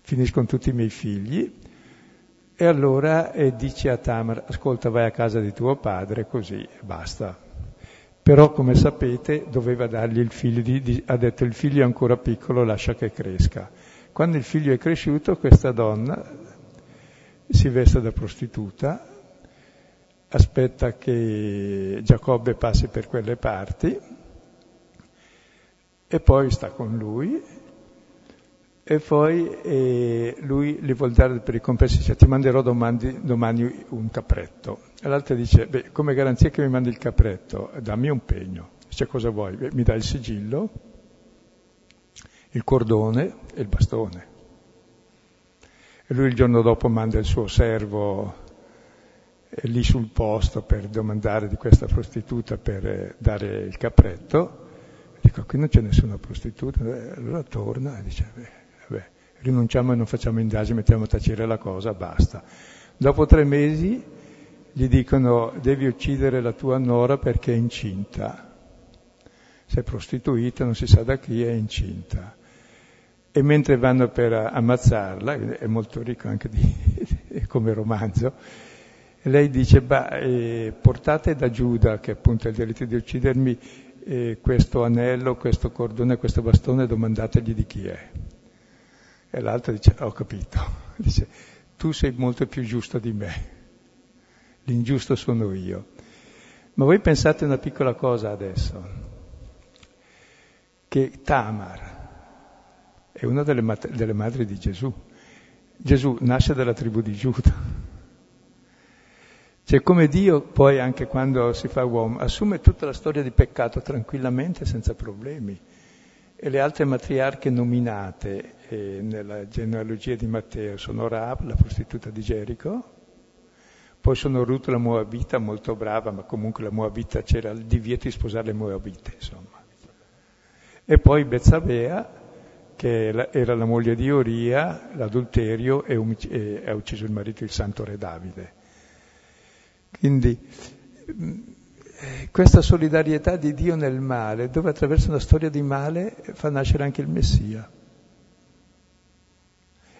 finisco con tutti i miei figli. E allora eh, dice a Tamar, ascolta vai a casa di tuo padre, così basta. Però come sapete doveva dargli il figlio, di, di, ha detto il figlio è ancora piccolo, lascia che cresca. Quando il figlio è cresciuto, questa donna si veste da prostituta, aspetta che Giacobbe passi per quelle parti e poi sta con lui e poi eh, lui gli vuol dare per i compensi, dice ti manderò domani, domani un capretto. E l'altra dice, beh, come garanzia che mi mandi il capretto, dammi un pegno. Dice cosa vuoi? Beh, mi dai il sigillo, il cordone e il bastone. E lui il giorno dopo manda il suo servo eh, lì sul posto per domandare di questa prostituta per eh, dare il capretto Dico, qui non c'è nessuna prostituta. Eh, allora torna e dice, beh, vabbè, rinunciamo e non facciamo indagini, mettiamo a tacere la cosa, basta. Dopo tre mesi gli dicono, devi uccidere la tua nora perché è incinta. Si è prostituita, non si sa da chi, è incinta. E mentre vanno per ammazzarla, è molto ricco anche di, come romanzo, lei dice, bah, eh, portate da Giuda, che appunto ha il diritto di uccidermi, eh, questo anello, questo cordone, questo bastone, domandategli di chi è. E l'altro dice, ho capito, dice, tu sei molto più giusto di me, l'ingiusto sono io. Ma voi pensate una piccola cosa adesso, che Tamar è una delle, mat- delle madri di Gesù. Gesù nasce dalla tribù di Giuda. Cioè come Dio poi anche quando si fa uomo assume tutta la storia di peccato tranquillamente senza problemi. E le altre matriarche nominate eh, nella genealogia di Matteo sono Raab, la prostituta di Gerico, poi sono Ruth la Moabita, molto brava, ma comunque la Moabita c'era il divieto di sposare le Moabite, insomma. E poi Bezzabea, che era la moglie di Oria, l'adulterio, e, e ha ucciso il marito, il santo re Davide. Quindi mm, questa solidarietà di Dio nel male, dove attraverso una storia di male fa nascere anche il Messia.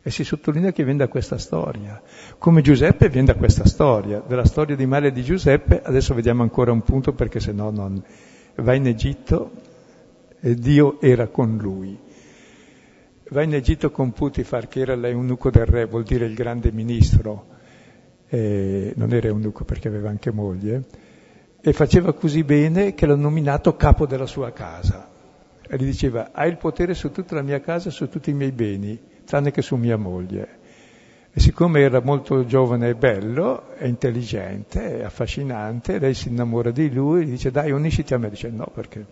E si sottolinea che viene da questa storia. Come Giuseppe viene da questa storia. Della storia di male di Giuseppe, adesso vediamo ancora un punto perché se no non... Va in Egitto e Dio era con lui. Va in Egitto con Putifar, che era l'eunuco del re, vuol dire il grande ministro, eh, non era eunuco perché aveva anche moglie, e faceva così bene che l'ha nominato capo della sua casa. E gli diceva, hai il potere su tutta la mia casa, su tutti i miei beni, tranne che su mia moglie. E siccome era molto giovane e bello, è intelligente, è affascinante, lei si innamora di lui, e gli dice dai unisciti a me, dice no perché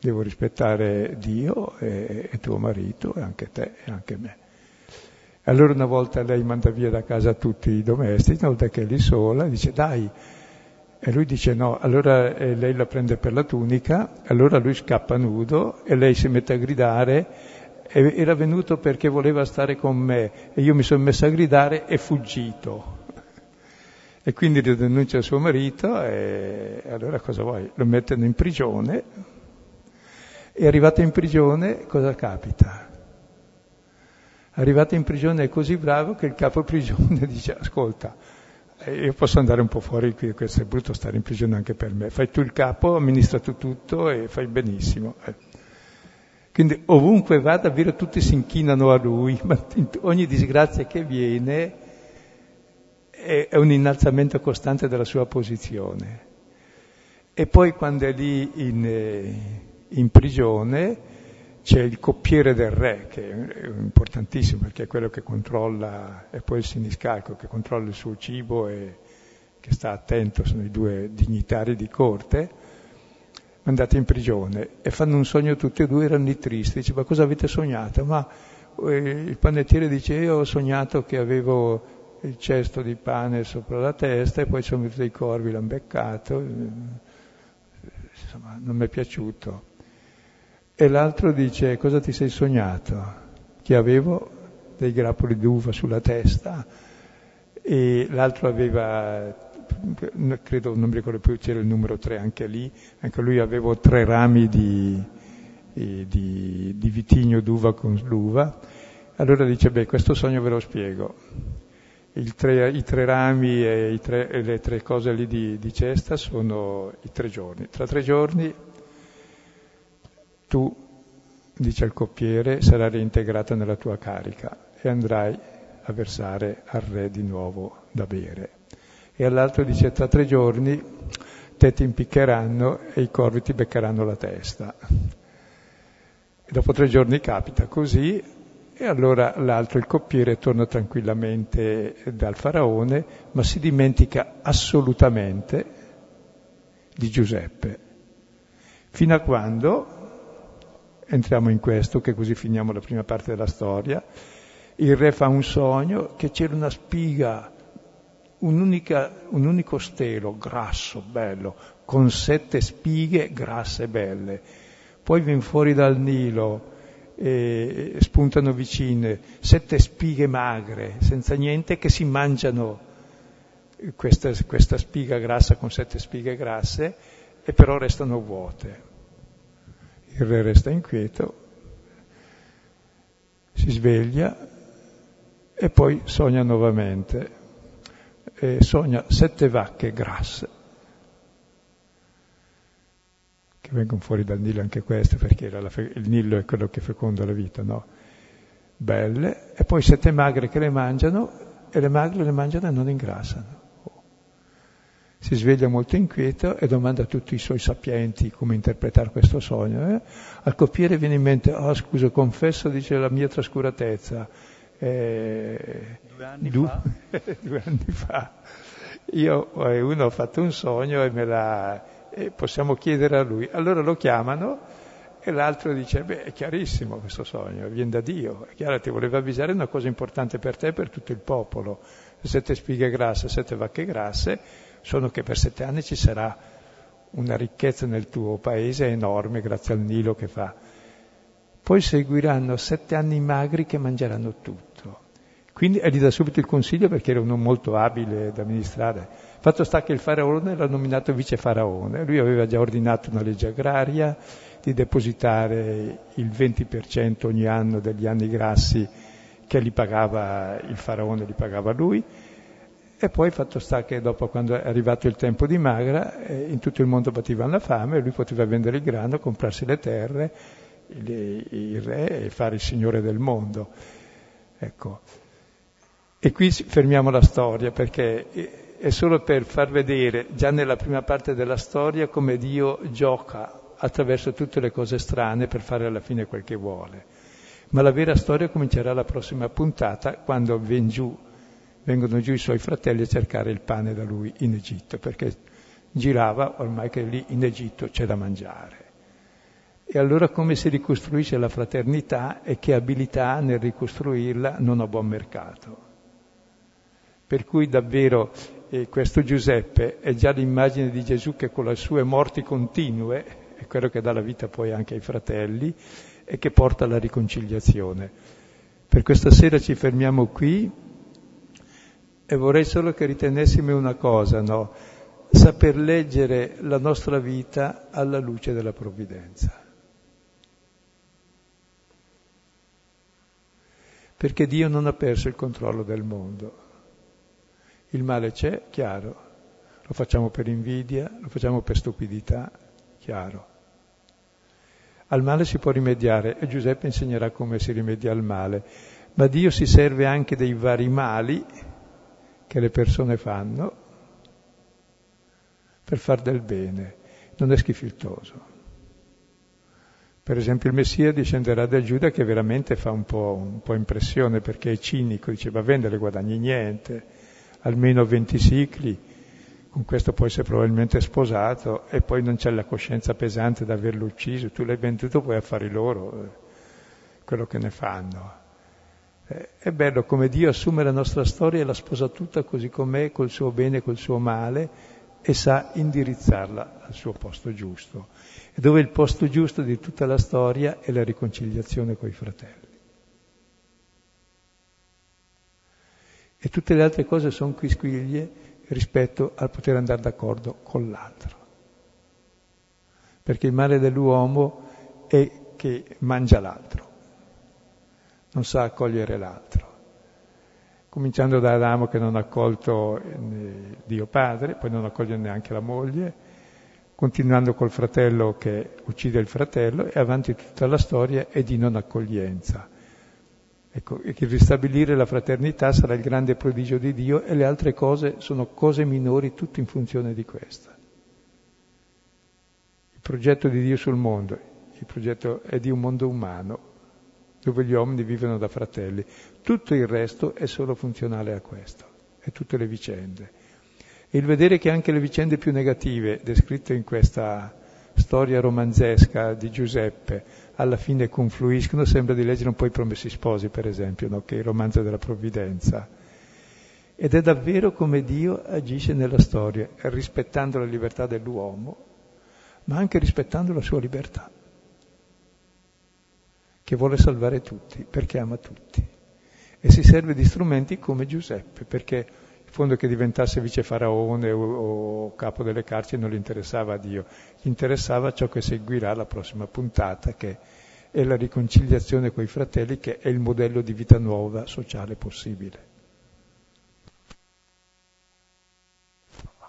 devo rispettare Dio e, e, tuo marito e anche te e anche me. Allora una volta lei manda via da casa tutti i domestici, una volta che è lì sola, dice dai, e lui dice no, allora eh, lei la prende per la tunica, allora lui scappa nudo e lei si mette a gridare, era venuto perché voleva stare con me e io mi sono messo a gridare e fuggito. E quindi denuncia il suo marito e allora cosa vuoi? Lo mettono in prigione, e arrivato in prigione, cosa capita? Arrivato in prigione è così bravo che il capo prigione dice, ascolta, eh, io posso andare un po' fuori qui, questo è brutto stare in prigione anche per me. Fai tu il capo, amministra tu tutto e fai benissimo. Eh. Quindi ovunque va davvero tutti si inchinano a lui, ma ogni disgrazia che viene è un innalzamento costante della sua posizione. E poi quando è lì in, eh, in prigione c'è il coppiere del re, che è importantissimo perché è quello che controlla, e poi il siniscalco che controlla il suo cibo e che sta attento, sono i due dignitari di corte, mandati in prigione e fanno un sogno tutti e due, erano lì tristi, dice ma cosa avete sognato? Ma eh, il panettiere dice io ho sognato che avevo il cesto di pane sopra la testa e poi sono venuti dei corvi, l'hanno beccato, insomma non mi è piaciuto. E l'altro dice, cosa ti sei sognato? Che avevo dei grappoli d'uva sulla testa e l'altro aveva, credo, non mi ricordo più, c'era il numero tre anche lì, anche lui aveva tre rami di, di, di vitigno d'uva con l'uva. Allora dice, beh, questo sogno ve lo spiego. Tre, I tre rami e, tre, e, le tre cose lì di, di cesta sono i tre giorni. Tra tre giorni tu, dice il coppiere, sarai reintegrato nella tua carica e andrai a versare al re di nuovo da bere. E all'altro dice, tra tre giorni te ti impiccheranno e i corvi ti beccheranno la testa. E dopo tre giorni capita così, e allora l'altro, il coppiere, torna tranquillamente dal faraone, ma si dimentica assolutamente di Giuseppe, fino a quando entriamo in questo, che così finiamo la prima parte della storia. Il re fa un sogno che c'era una spiga, un, un unico stelo grasso, bello, con sette spighe grasse e belle. Poi viene fuori dal Nilo e spuntano vicine sette spighe magre, senza niente, che si mangiano questa, questa spiga grassa con sette spighe grasse e però restano vuote. Il re resta inquieto, si sveglia e poi sogna nuovamente. E sogna sette vacche grasse. che vengono fuori dal Nilo anche queste, perché fe- il Nilo è quello che feconda la vita, no? Belle, e poi sette magre che le mangiano, e le magre le mangiano e non ingrassano. Si sveglia molto inquieto e domanda a tutti i suoi sapienti come interpretare questo sogno. Eh? Al copiere viene in mente, oh scusa, confesso, dice la mia trascuratezza. Eh, due anni du- fa? due anni fa. Io, eh, uno ha fatto un sogno e me l'ha e possiamo chiedere a lui. Allora lo chiamano e l'altro dice, beh, è chiarissimo questo sogno, viene da Dio, è chiaro, ti voleva avvisare una cosa importante per te e per tutto il popolo. Sette spighe grasse, sette vacche grasse, sono che per sette anni ci sarà una ricchezza nel tuo paese enorme grazie al Nilo che fa. Poi seguiranno sette anni magri che mangeranno tutto. Quindi e gli dà subito il consiglio perché era uno molto abile ad amministrare. Fatto sta che il faraone l'ha nominato vice faraone, lui aveva già ordinato una legge agraria di depositare il 20% ogni anno degli anni grassi che li pagava il faraone, li pagava lui, e poi fatto sta che dopo quando è arrivato il tempo di Magra, eh, in tutto il mondo battevano la fame, lui poteva vendere il grano, comprarsi le terre, il, il re e fare il signore del mondo. Ecco. E qui fermiamo la storia perché è solo per far vedere già nella prima parte della storia come Dio gioca attraverso tutte le cose strane per fare alla fine quel che vuole. Ma la vera storia comincerà la prossima puntata quando ven giù, vengono giù i suoi fratelli a cercare il pane da lui in Egitto, perché girava ormai che lì in Egitto c'è da mangiare. E allora come si ricostruisce la fraternità e che abilità nel ricostruirla non ha buon mercato. Per cui davvero eh, questo Giuseppe è già l'immagine di Gesù che con le sue morti continue è quello che dà la vita poi anche ai fratelli e che porta alla riconciliazione. Per questa sera ci fermiamo qui e vorrei solo che ritenessimo una cosa, no? Saper leggere la nostra vita alla luce della provvidenza. Perché Dio non ha perso il controllo del mondo. Il male c'è, chiaro, lo facciamo per invidia, lo facciamo per stupidità, chiaro. Al male si può rimediare e Giuseppe insegnerà come si rimedia al male, ma Dio si serve anche dei vari mali che le persone fanno per far del bene, non è schifiltoso. Per esempio il Messia discenderà da Giuda che veramente fa un po', un po', impressione perché è cinico, dice va a vendere, guadagni niente, almeno 20 cicli, con questo può essere probabilmente sposato e poi non c'è la coscienza pesante di averlo ucciso, tu l'hai venduto, puoi affari loro eh, quello che ne fanno. È bello come Dio assume la nostra storia e la sposa tutta così com'è, col suo bene, col suo male, e sa indirizzarla al suo posto giusto. E dove il posto giusto di tutta la storia è la riconciliazione coi fratelli. e tutte le altre cose sono quisquiglie rispetto al poter andare d'accordo con l'altro. Perché il male dell'uomo è che mangia l'altro, non sa accogliere l'altro. Cominciando da Adamo che non ha accolto eh, Dio padre, poi non accoglie neanche la moglie, continuando col fratello che uccide il fratello e avanti tutta la storia è di non accoglienza. Ecco, e che ristabilire la fraternità sarà il grande prodigio di Dio e le altre cose sono cose minori, tutto in funzione di questa. Il progetto di Dio sul mondo, il progetto è di un mondo umano, dove gli uomini vivono da fratelli. Tutto il resto è solo funzionale a questo, e tutte le vicende. E il vedere che anche le vicende più negative, descritte in questa storia romanzesca di Giuseppe, alla fine confluiscono, sembra di leggere un po' i Promessi Sposi, per esempio, no? che è il romanzo della provvidenza. Ed è davvero come Dio agisce nella storia, rispettando la libertà dell'uomo, ma anche rispettando la sua libertà, che vuole salvare tutti, perché ama tutti. E si serve di strumenti come Giuseppe, perché fondo che diventasse vice faraone o, o, capo delle carceri non gli interessava a Dio, gli interessava ciò che seguirà la prossima puntata, che è la riconciliazione con i fratelli, che è il modello di vita nuova sociale possibile.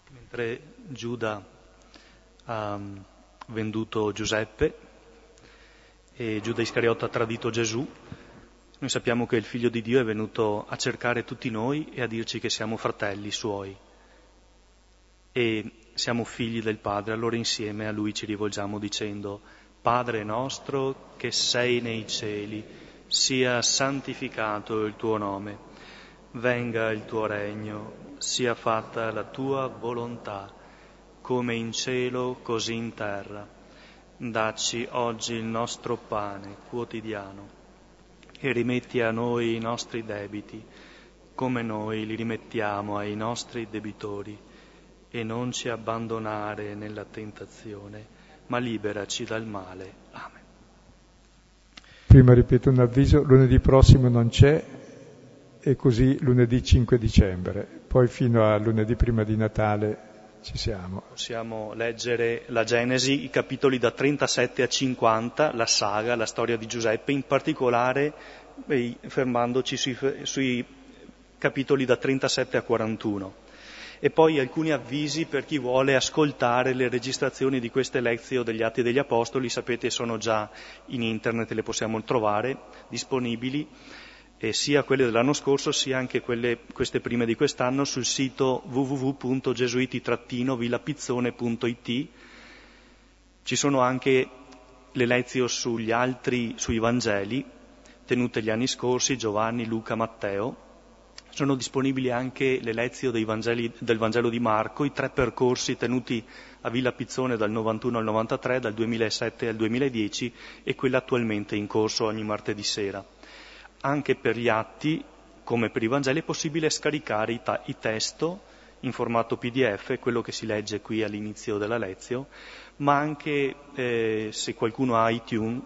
Mentre Giuda um, venduto Giuseppe e Giuda Iscariota ha tradito Gesù, noi sappiamo che il Figlio di Dio è venuto a cercare tutti noi e a dirci che siamo fratelli suoi e siamo figli del Padre, allora insieme a Lui ci rivolgiamo dicendo Padre nostro che sei nei cieli, sia santificato il tuo nome, venga il tuo regno, sia fatta la tua volontà, come in cielo così in terra. Dacci oggi il nostro pane quotidiano e rimetti a noi i nostri debiti, come noi li rimettiamo ai nostri debitori, e non ci abbandonare nella tentazione, ma liberaci dal male. Amen. Prima ripeto un avviso, lunedì prossimo non c'è e così lunedì 5 dicembre, poi fino a lunedì prima di Natale ci siamo. Possiamo leggere la Genesi, i capitoli da 37 a 50, la saga, la storia di Giuseppe, in particolare eh, fermandoci sui, sui capitoli da 37 a 41 e poi alcuni avvisi per chi vuole ascoltare le registrazioni di queste lezioni degli Atti degli Apostoli, sapete sono già in internet, le possiamo trovare disponibili eh, sia quelle dell'anno scorso sia anche quelle, queste prime di quest'anno sul sito www.gesuiti-villapizzone.it. Ci sono anche le lezioni sugli altri, sui Vangeli, tenute gli anni scorsi, Giovanni, Luca, Matteo. Sono disponibili anche le lezioni Vangeli, del Vangelo di Marco, i tre percorsi tenuti a Villa Pizzone dal 91 al 93, dal 2007 al 2010 e quella attualmente in corso ogni martedì sera anche per gli atti, come per i Vangeli, è possibile scaricare i, ta- i testo in formato PDF, quello che si legge qui all'inizio della lezione, ma anche eh, se qualcuno ha iTunes,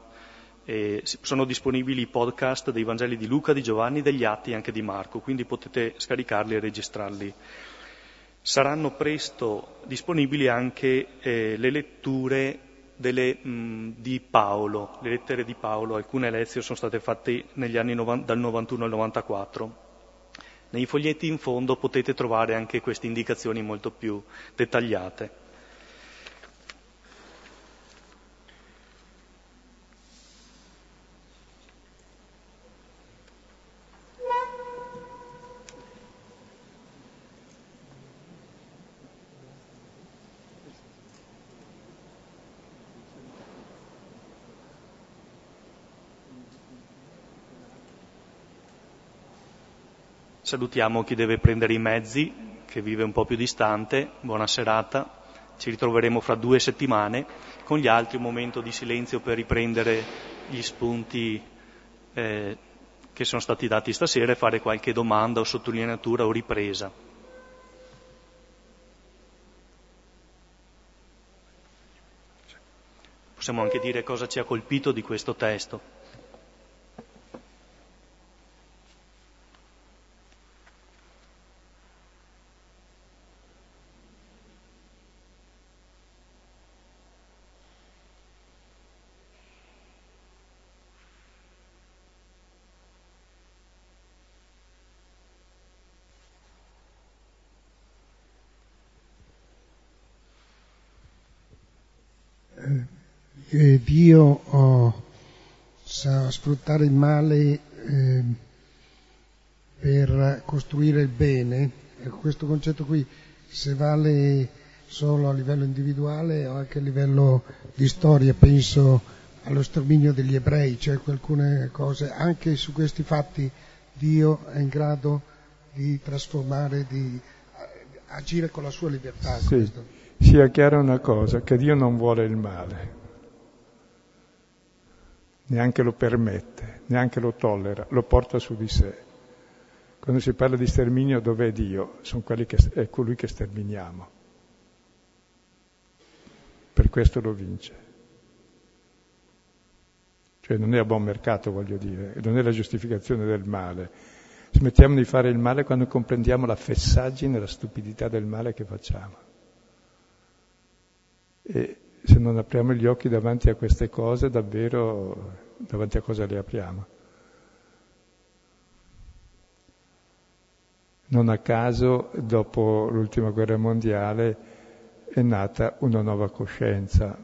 eh, sono disponibili i podcast dei Vangeli di Luca, di Giovanni, degli Atti anche di Marco, quindi potete scaricarli e registrarli. Saranno presto disponibili anche eh, le letture delle, mh, di Paolo, le lettere di Paolo, alcune lezioni sono state fatte negli anni no, dal 91 al 94. Nei foglietti in fondo potete trovare anche queste indicazioni molto più dettagliate. Salutiamo chi deve prendere i mezzi, che vive un po' più distante. Buona serata. Ci ritroveremo fra due settimane. Con gli altri un momento di silenzio per riprendere gli spunti eh, che sono stati dati stasera e fare qualche domanda o sottolineatura o ripresa. Possiamo anche dire cosa ci ha colpito di questo testo. Eh, Dio oh, sa sfruttare il male eh, per costruire il bene, ecco, questo concetto qui se vale solo a livello individuale o anche a livello di storia, penso allo sterminio degli ebrei, cioè alcune cose, anche su questi fatti Dio è in grado di trasformare, di eh, agire con la sua libertà. Sì, sia chiara una cosa, che Dio non vuole il male neanche lo permette, neanche lo tollera, lo porta su di sé. Quando si parla di sterminio, dov'è Dio? Che, è colui che sterminiamo. Per questo lo vince. Cioè non è a buon mercato, voglio dire, non è la giustificazione del male. Smettiamo di fare il male quando comprendiamo la fessaggine la stupidità del male che facciamo. E se non apriamo gli occhi davanti a queste cose, davvero davanti a cosa le apriamo? Non a caso, dopo l'ultima guerra mondiale, è nata una nuova coscienza,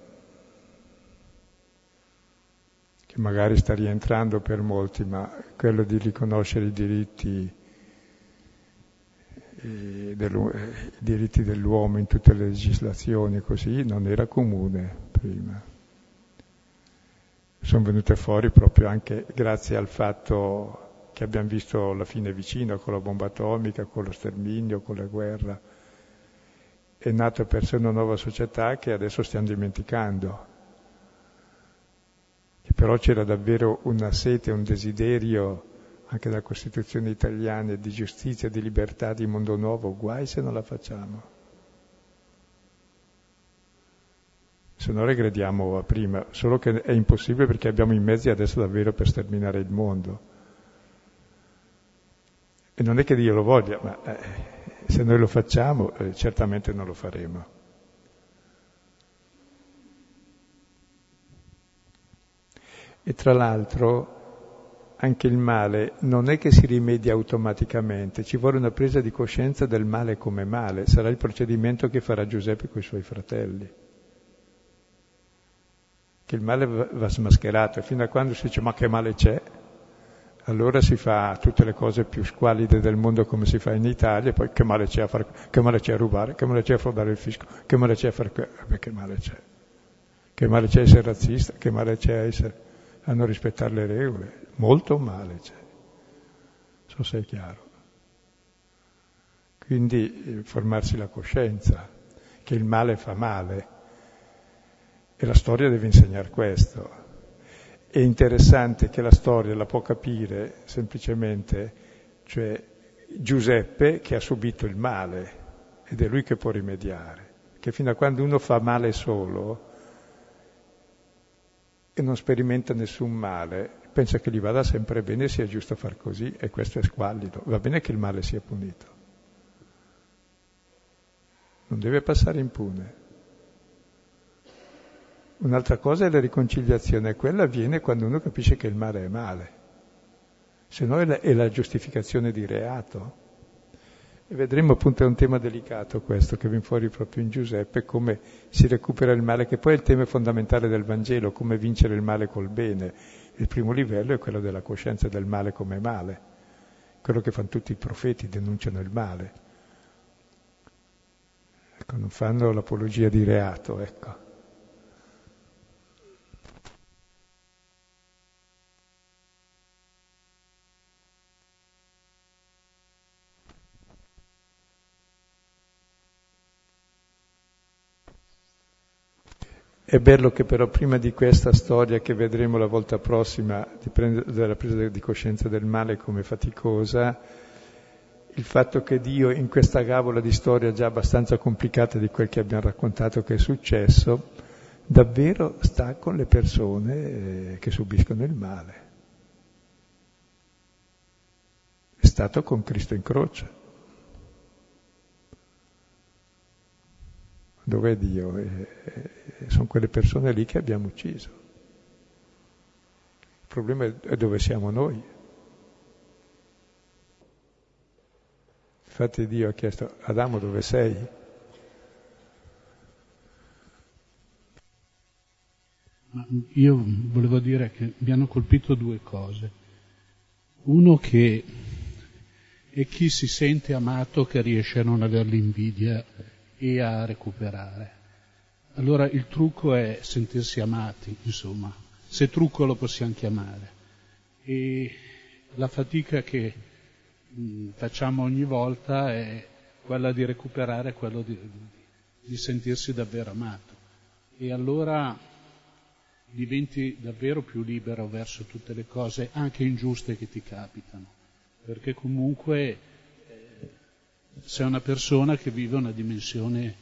che magari sta rientrando per molti, ma quello di riconoscere i diritti eh, i diritti dell'uomo in tutte le legislazioni così non era comune prima. Sono venute fuori proprio anche grazie al fatto che abbiamo visto la fine vicina con la bomba atomica, con lo sterminio, con la guerra. È nata per sé una nuova società che adesso stiamo dimenticando che però c'era davvero una sete, un desiderio anche dalla Costituzione italiana di giustizia, di libertà, di mondo nuovo, guai se non la facciamo. Se no regrediamo a prima, solo che è impossibile perché abbiamo i mezzi adesso davvero per sterminare il mondo. E non è che Dio lo voglia, ma eh, se noi lo facciamo eh, certamente non lo faremo. E tra l'altro anche il male non è che si rimedia automaticamente, ci vuole una presa di coscienza del male come male, sarà il procedimento che farà Giuseppe con i suoi fratelli. Che il male va smascherato e fino a quando si dice ma che male c'è, allora si fa tutte le cose più squalide del mondo come si fa in Italia, poi che male c'è a, fare, che male c'è a rubare, che male c'è a fraudare il fisco, che male c'è a fare... Beh, che male c'è? Che male c'è a essere razzista, che male c'è a essere a non rispettare le regole, molto male c'è, so se è chiaro. Quindi eh, formarsi la coscienza che il male fa male e la storia deve insegnare questo. È interessante che la storia la può capire semplicemente, cioè Giuseppe che ha subito il male ed è lui che può rimediare, che fino a quando uno fa male solo, e non sperimenta nessun male, pensa che gli vada sempre bene, sia giusto far così e questo è squallido. Va bene che il male sia punito. Non deve passare impune. Un'altra cosa è la riconciliazione, quella avviene quando uno capisce che il male è male, se no è la, giustificazione di reato. E vedremo appunto è un tema delicato questo che viene fuori proprio in Giuseppe, come si recupera il male, che poi è il tema fondamentale del Vangelo, come vincere il male col bene. Il primo livello è quello della coscienza del male come male, quello che fanno tutti i profeti, denunciano il male. Ecco, non fanno l'apologia di reato, ecco. È bello che però prima di questa storia che vedremo la volta prossima della presa di coscienza del male come faticosa, il fatto che Dio in questa gavola di storia già abbastanza complicata di quel che abbiamo raccontato che è successo, davvero sta con le persone eh, che subiscono il male. È stato con Cristo in croce. Dov'è Dio? E, e, sono quelle persone lì che abbiamo ucciso. Il problema è dove siamo noi. Infatti Dio ha chiesto, Adamo dove sei? Io volevo dire che mi hanno colpito due cose. Uno che è chi si sente amato che riesce a non avere l'invidia e a recuperare. Allora il trucco è sentirsi amati, insomma, se trucco lo possiamo chiamare. E la fatica che mh, facciamo ogni volta è quella di recuperare, quello di, di sentirsi davvero amato. E allora diventi davvero più libero verso tutte le cose, anche ingiuste che ti capitano, perché comunque sei una persona che vive una dimensione eh,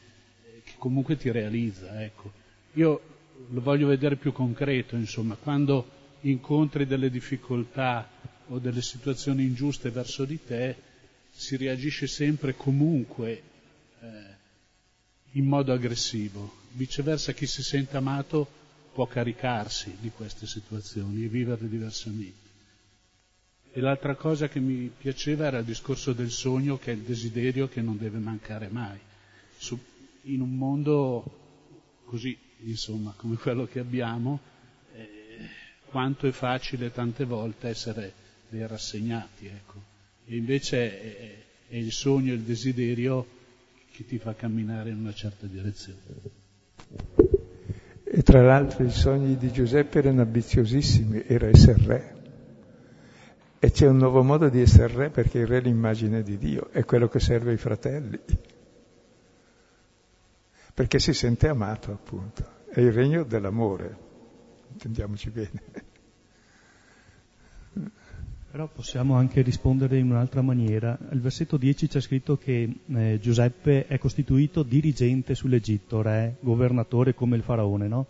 comunque ti realizza, ecco. Io lo voglio vedere più concreto, insomma, quando incontri delle difficoltà o delle situazioni ingiuste verso di te, si reagisce sempre comunque eh, in modo aggressivo. Viceversa, chi si sente amato può caricarsi di queste situazioni e viverle diversamente. E l'altra cosa che mi piaceva era il discorso del sogno, che è il desiderio che non deve mancare mai. In un mondo così, insomma, come quello che abbiamo, eh, quanto è facile tante volte essere dei rassegnati, ecco. E invece è, è il sogno il desiderio che ti fa camminare in una certa direzione. E tra l'altro i sogni di Giuseppe erano ambiziosissimi, era essere re. E c'è un nuovo modo di essere re perché il re è l'immagine di Dio, è quello che serve ai fratelli. Perché si sente amato, appunto. È il regno dell'amore, intendiamoci bene. Però possiamo anche rispondere in un'altra maniera. Al versetto 10 c'è scritto che eh, Giuseppe è costituito dirigente sull'Egitto, re, governatore come il faraone, no?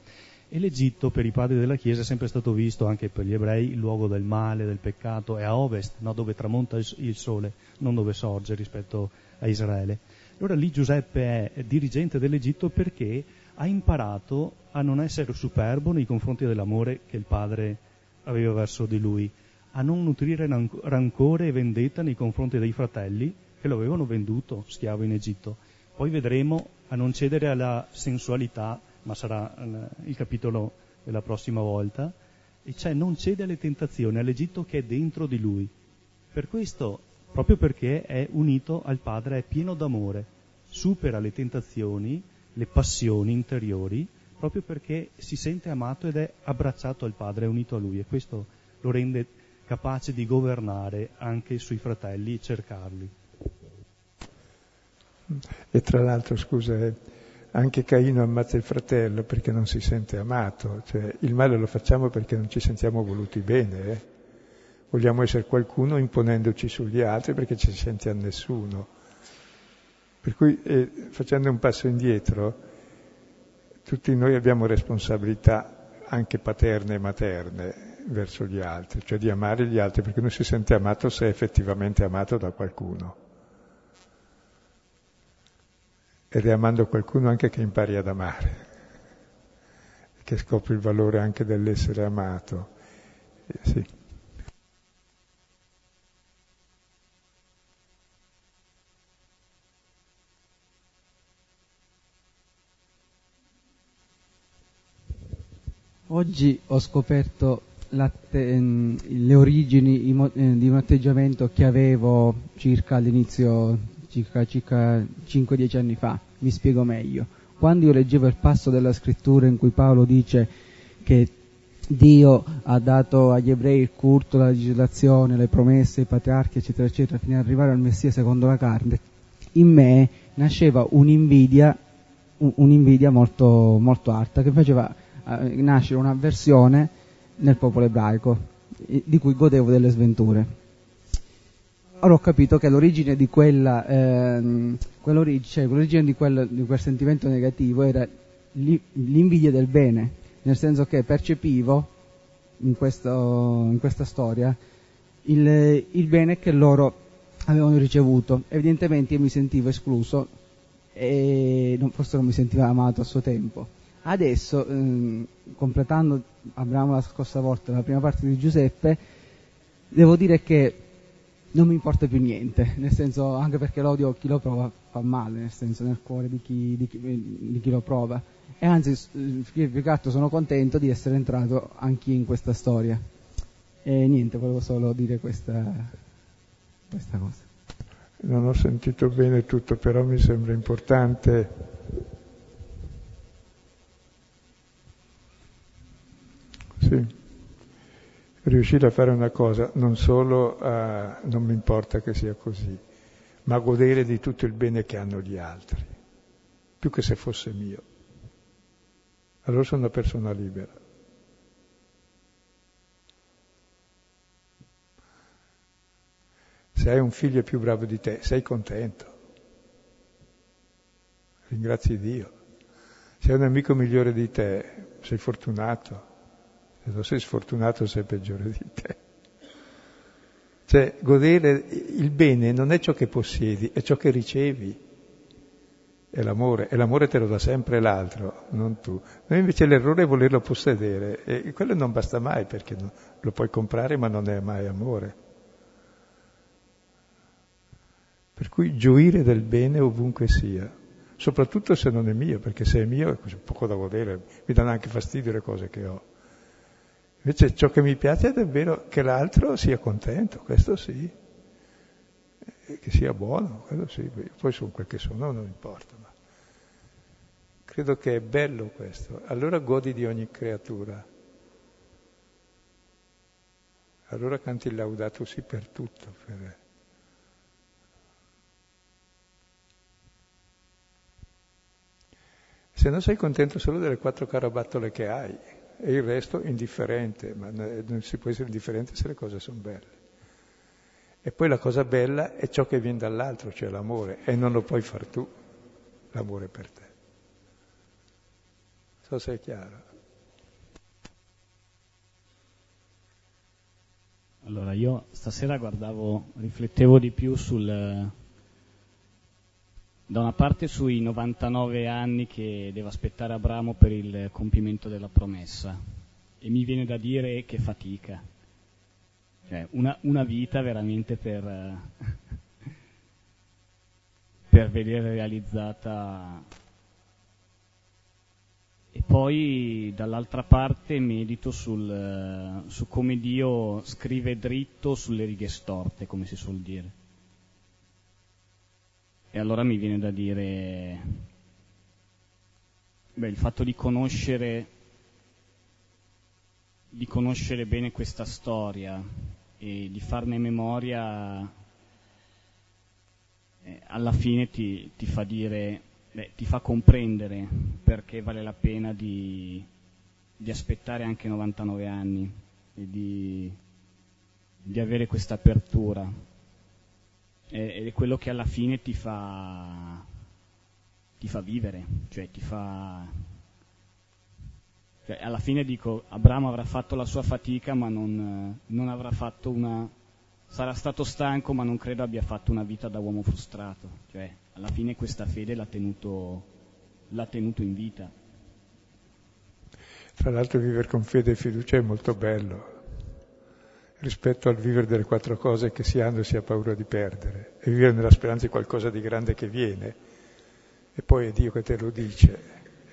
E l'Egitto per i padri della Chiesa è sempre stato visto, anche per gli ebrei, il luogo del male, del peccato, è a ovest, no? dove tramonta il sole, non dove sorge rispetto a Israele. Allora lì Giuseppe è dirigente dell'Egitto perché ha imparato a non essere superbo nei confronti dell'amore che il padre aveva verso di lui a non nutrire rancore e vendetta nei confronti dei fratelli che lo avevano venduto schiavo in Egitto. Poi vedremo a non cedere alla sensualità, ma sarà il capitolo della prossima volta, e cioè non cede alle tentazioni, all'Egitto che è dentro di lui. Per questo, proprio perché è unito al Padre, è pieno d'amore, supera le tentazioni, le passioni interiori, proprio perché si sente amato ed è abbracciato al Padre, è unito a Lui e questo lo rende capace di governare anche sui fratelli e cercarli. E tra l'altro, scusa, eh, anche Caino ammazza il fratello perché non si sente amato, cioè il male lo facciamo perché non ci sentiamo voluti bene, eh? Vogliamo essere qualcuno imponendoci sugli altri perché ci senti a nessuno. Per cui, eh, facendo un passo indietro, tutti noi abbiamo responsabilità anche paterne e materne, verso gli altri, cioè di amare gli altri, perché uno si sente amato se è effettivamente amato da qualcuno. Ed è amando qualcuno anche che impari ad amare, che scopri il valore anche dell'essere amato. Eh, sì. Oggi ho scoperto Ehm, le origini eh, di un atteggiamento che avevo circa all'inizio, circa, circa 5-10 anni fa. Mi spiego meglio. Quando io leggevo il passo della scrittura in cui Paolo dice che Dio ha dato agli ebrei il culto, la legislazione, le promesse, i patriarchi, eccetera, eccetera, fino ad arrivare al Messia secondo la carne, in me nasceva un'invidia, un'invidia molto, molto alta che faceva eh, nascere un'avversione nel popolo ebraico, di cui godevo delle sventure. Ora ho capito che l'origine di quella, ehm, cioè, l'origine di quel, di quel sentimento negativo era l'invidia del bene, nel senso che percepivo in, questo, in questa storia il, il, bene che loro avevano ricevuto. Evidentemente io mi sentivo escluso e non, forse non mi sentivo amato a suo tempo. Adesso, ehm, completando, apriamo la scorsa volta, la prima parte di Giuseppe, devo dire che non mi importa più niente, nel senso, anche perché l'odio chi lo prova fa male, nel senso, nel cuore di chi, di chi, di chi lo prova. E anzi, più che altro sono contento di essere entrato anch'io in questa storia. E niente, volevo solo dire questa, questa cosa. Non ho sentito bene tutto, però mi sembra importante Sì. Riuscire a fare una cosa, non solo a, non mi importa che sia così, ma a godere di tutto il bene che hanno gli altri, più che se fosse mio. Allora sono una persona libera. Se hai un figlio più bravo di te, sei contento. Ringrazi Dio. Se hai un amico migliore di te, sei fortunato. Se non sei sfortunato sei peggiore di te. Cioè, godere il bene non è ciò che possiedi, è ciò che ricevi. È l'amore, e l'amore te lo dà sempre l'altro, non tu. Noi invece l'errore è volerlo possedere, e quello non basta mai perché lo puoi comprare ma non è mai amore. Per cui gioire del bene ovunque sia, soprattutto se non è mio, perché se è mio è poco da godere, mi danno anche fastidio le cose che ho Invece ciò che mi piace è davvero che l'altro sia contento, questo sì, che sia buono, quello sì, poi sono quel che sono, non importa. Ma credo che è bello questo, allora godi di ogni creatura. Allora canti il laudato sì per tutto. Per... Se non sei contento solo delle quattro carabattole che hai, e il resto indifferente, ma non si può essere indifferente se le cose sono belle. E poi la cosa bella è ciò che viene dall'altro, cioè l'amore, e non lo puoi far tu, l'amore per te. So se è chiaro. Allora, io stasera guardavo, riflettevo di più sul, da una parte sui 99 anni che deve aspettare Abramo per il compimento della promessa. E mi viene da dire che fatica, cioè una, una vita veramente per, per vedere realizzata. E poi dall'altra parte medito sul, su come Dio scrive dritto sulle righe storte, come si suol dire. E allora mi viene da dire, beh, il fatto di conoscere, di conoscere bene questa storia e di farne memoria, eh, alla fine ti, ti, fa dire, beh, ti fa comprendere perché vale la pena di, di aspettare anche 99 anni e di, di avere questa apertura ed è quello che alla fine ti fa, ti fa vivere, cioè ti fa... Cioè, alla fine dico, Abramo avrà fatto la sua fatica ma non, non avrà fatto una... sarà stato stanco ma non credo abbia fatto una vita da uomo frustrato, cioè alla fine questa fede l'ha tenuto, l'ha tenuto in vita. Tra l'altro vivere con fede e fiducia è molto bello, rispetto al vivere delle quattro cose che si hanno e si ha paura di perdere, e vivere nella speranza di qualcosa di grande che viene, e poi è Dio che te lo dice,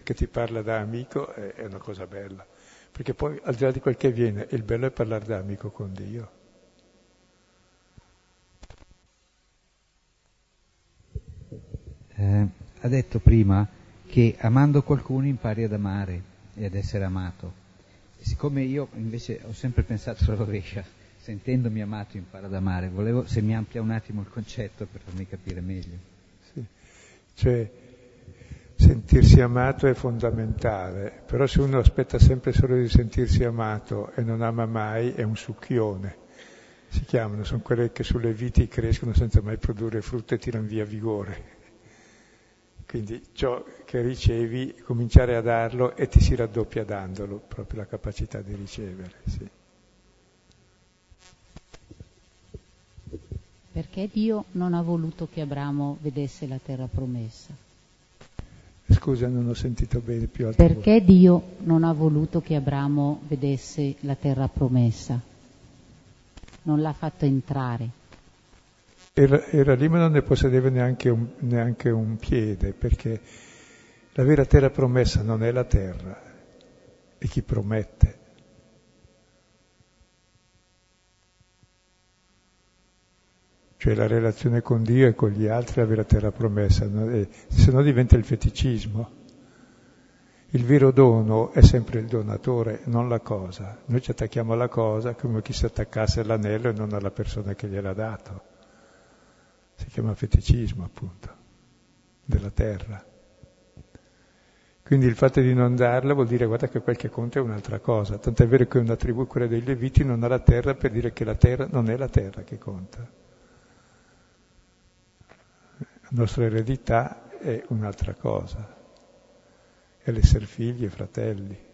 che ti parla da amico, è una cosa bella, perché poi al di là di quel che viene, il bello è parlare da amico con Dio. Eh, ha detto prima che amando qualcuno impari ad amare e ad essere amato. siccome io invece ho sempre pensato alla rovescia, sentendomi amato impara ad amare. Volevo se mi amplia un attimo il concetto per farmi capire meglio. Sì. Cioè, sentirsi amato è fondamentale, però se uno aspetta sempre solo di sentirsi amato e non ama mai è un succhione. Si chiamano, sono quelle che sulle viti crescono senza mai produrre frutto e tirano via vigore. Quindi ciò che ricevi, cominciare a darlo e ti si raddoppia dandolo, proprio la capacità di ricevere. Sì. Perché Dio non ha voluto che Abramo vedesse la terra promessa? Scusa, non ho sentito bene più alto. Perché voce. Dio non ha voluto che Abramo vedesse la terra promessa? Non l'ha fatto entrare. Era, era lì ma non ne possedeva neanche un, neanche un piede, perché la vera terra promessa non è la terra, è chi promette. Cioè la relazione con Dio e con gli altri la vera terra promessa, se no diventa il feticismo. Il vero dono è sempre il donatore, non la cosa. Noi ci attacchiamo alla cosa come chi si attaccasse all'anello e non alla persona che gliel'ha dato. Si chiama feticismo, appunto, della terra. Quindi il fatto di non darla vuol dire guarda che quel che conta è un'altra cosa. Tant'è vero che una tribù, quella dei Leviti, non ha la terra per dire che la terra non è la terra che conta la nostra eredità è un'altra cosa, è l'essere figli e fratelli.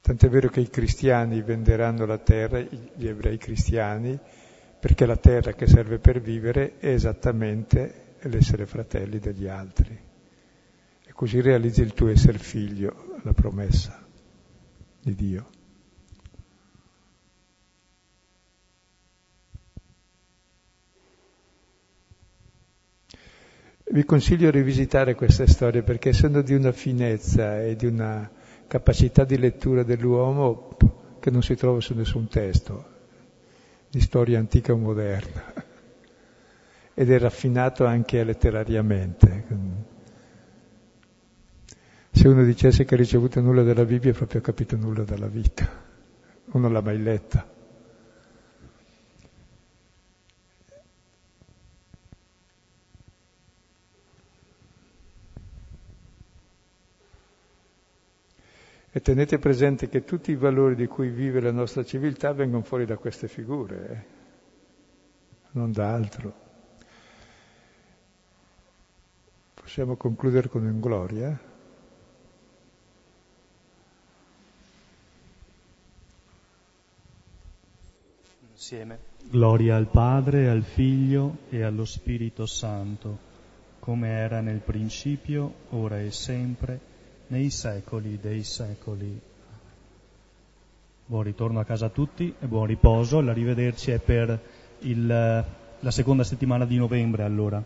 Tant'è vero che i cristiani venderanno la terra, gli ebrei cristiani, perché la terra che serve per vivere è esattamente l'essere fratelli degli altri. E così realizzi il tuo essere figlio, la promessa di Dio. Vi consiglio di rivisitare queste storie perché essendo di una finezza e di una capacità di lettura dell'uomo che non si trova su nessun testo di storia antica o moderna ed è raffinato anche letterariamente. Se uno dicesse che ha ricevuto nulla dalla Bibbia, ha proprio capito nulla dalla vita, o non l'ha mai letta. E tenete presente che tutti i valori di cui vive la nostra civiltà vengono fuori da queste figure, eh? non da altro. Possiamo concludere con un gloria? Insieme. Gloria al Padre, al Figlio e allo Spirito Santo, come era nel principio, ora e sempre nei secoli dei secoli. Buon ritorno a casa a tutti e buon riposo. L'arrivederci è per il, la seconda settimana di novembre allora.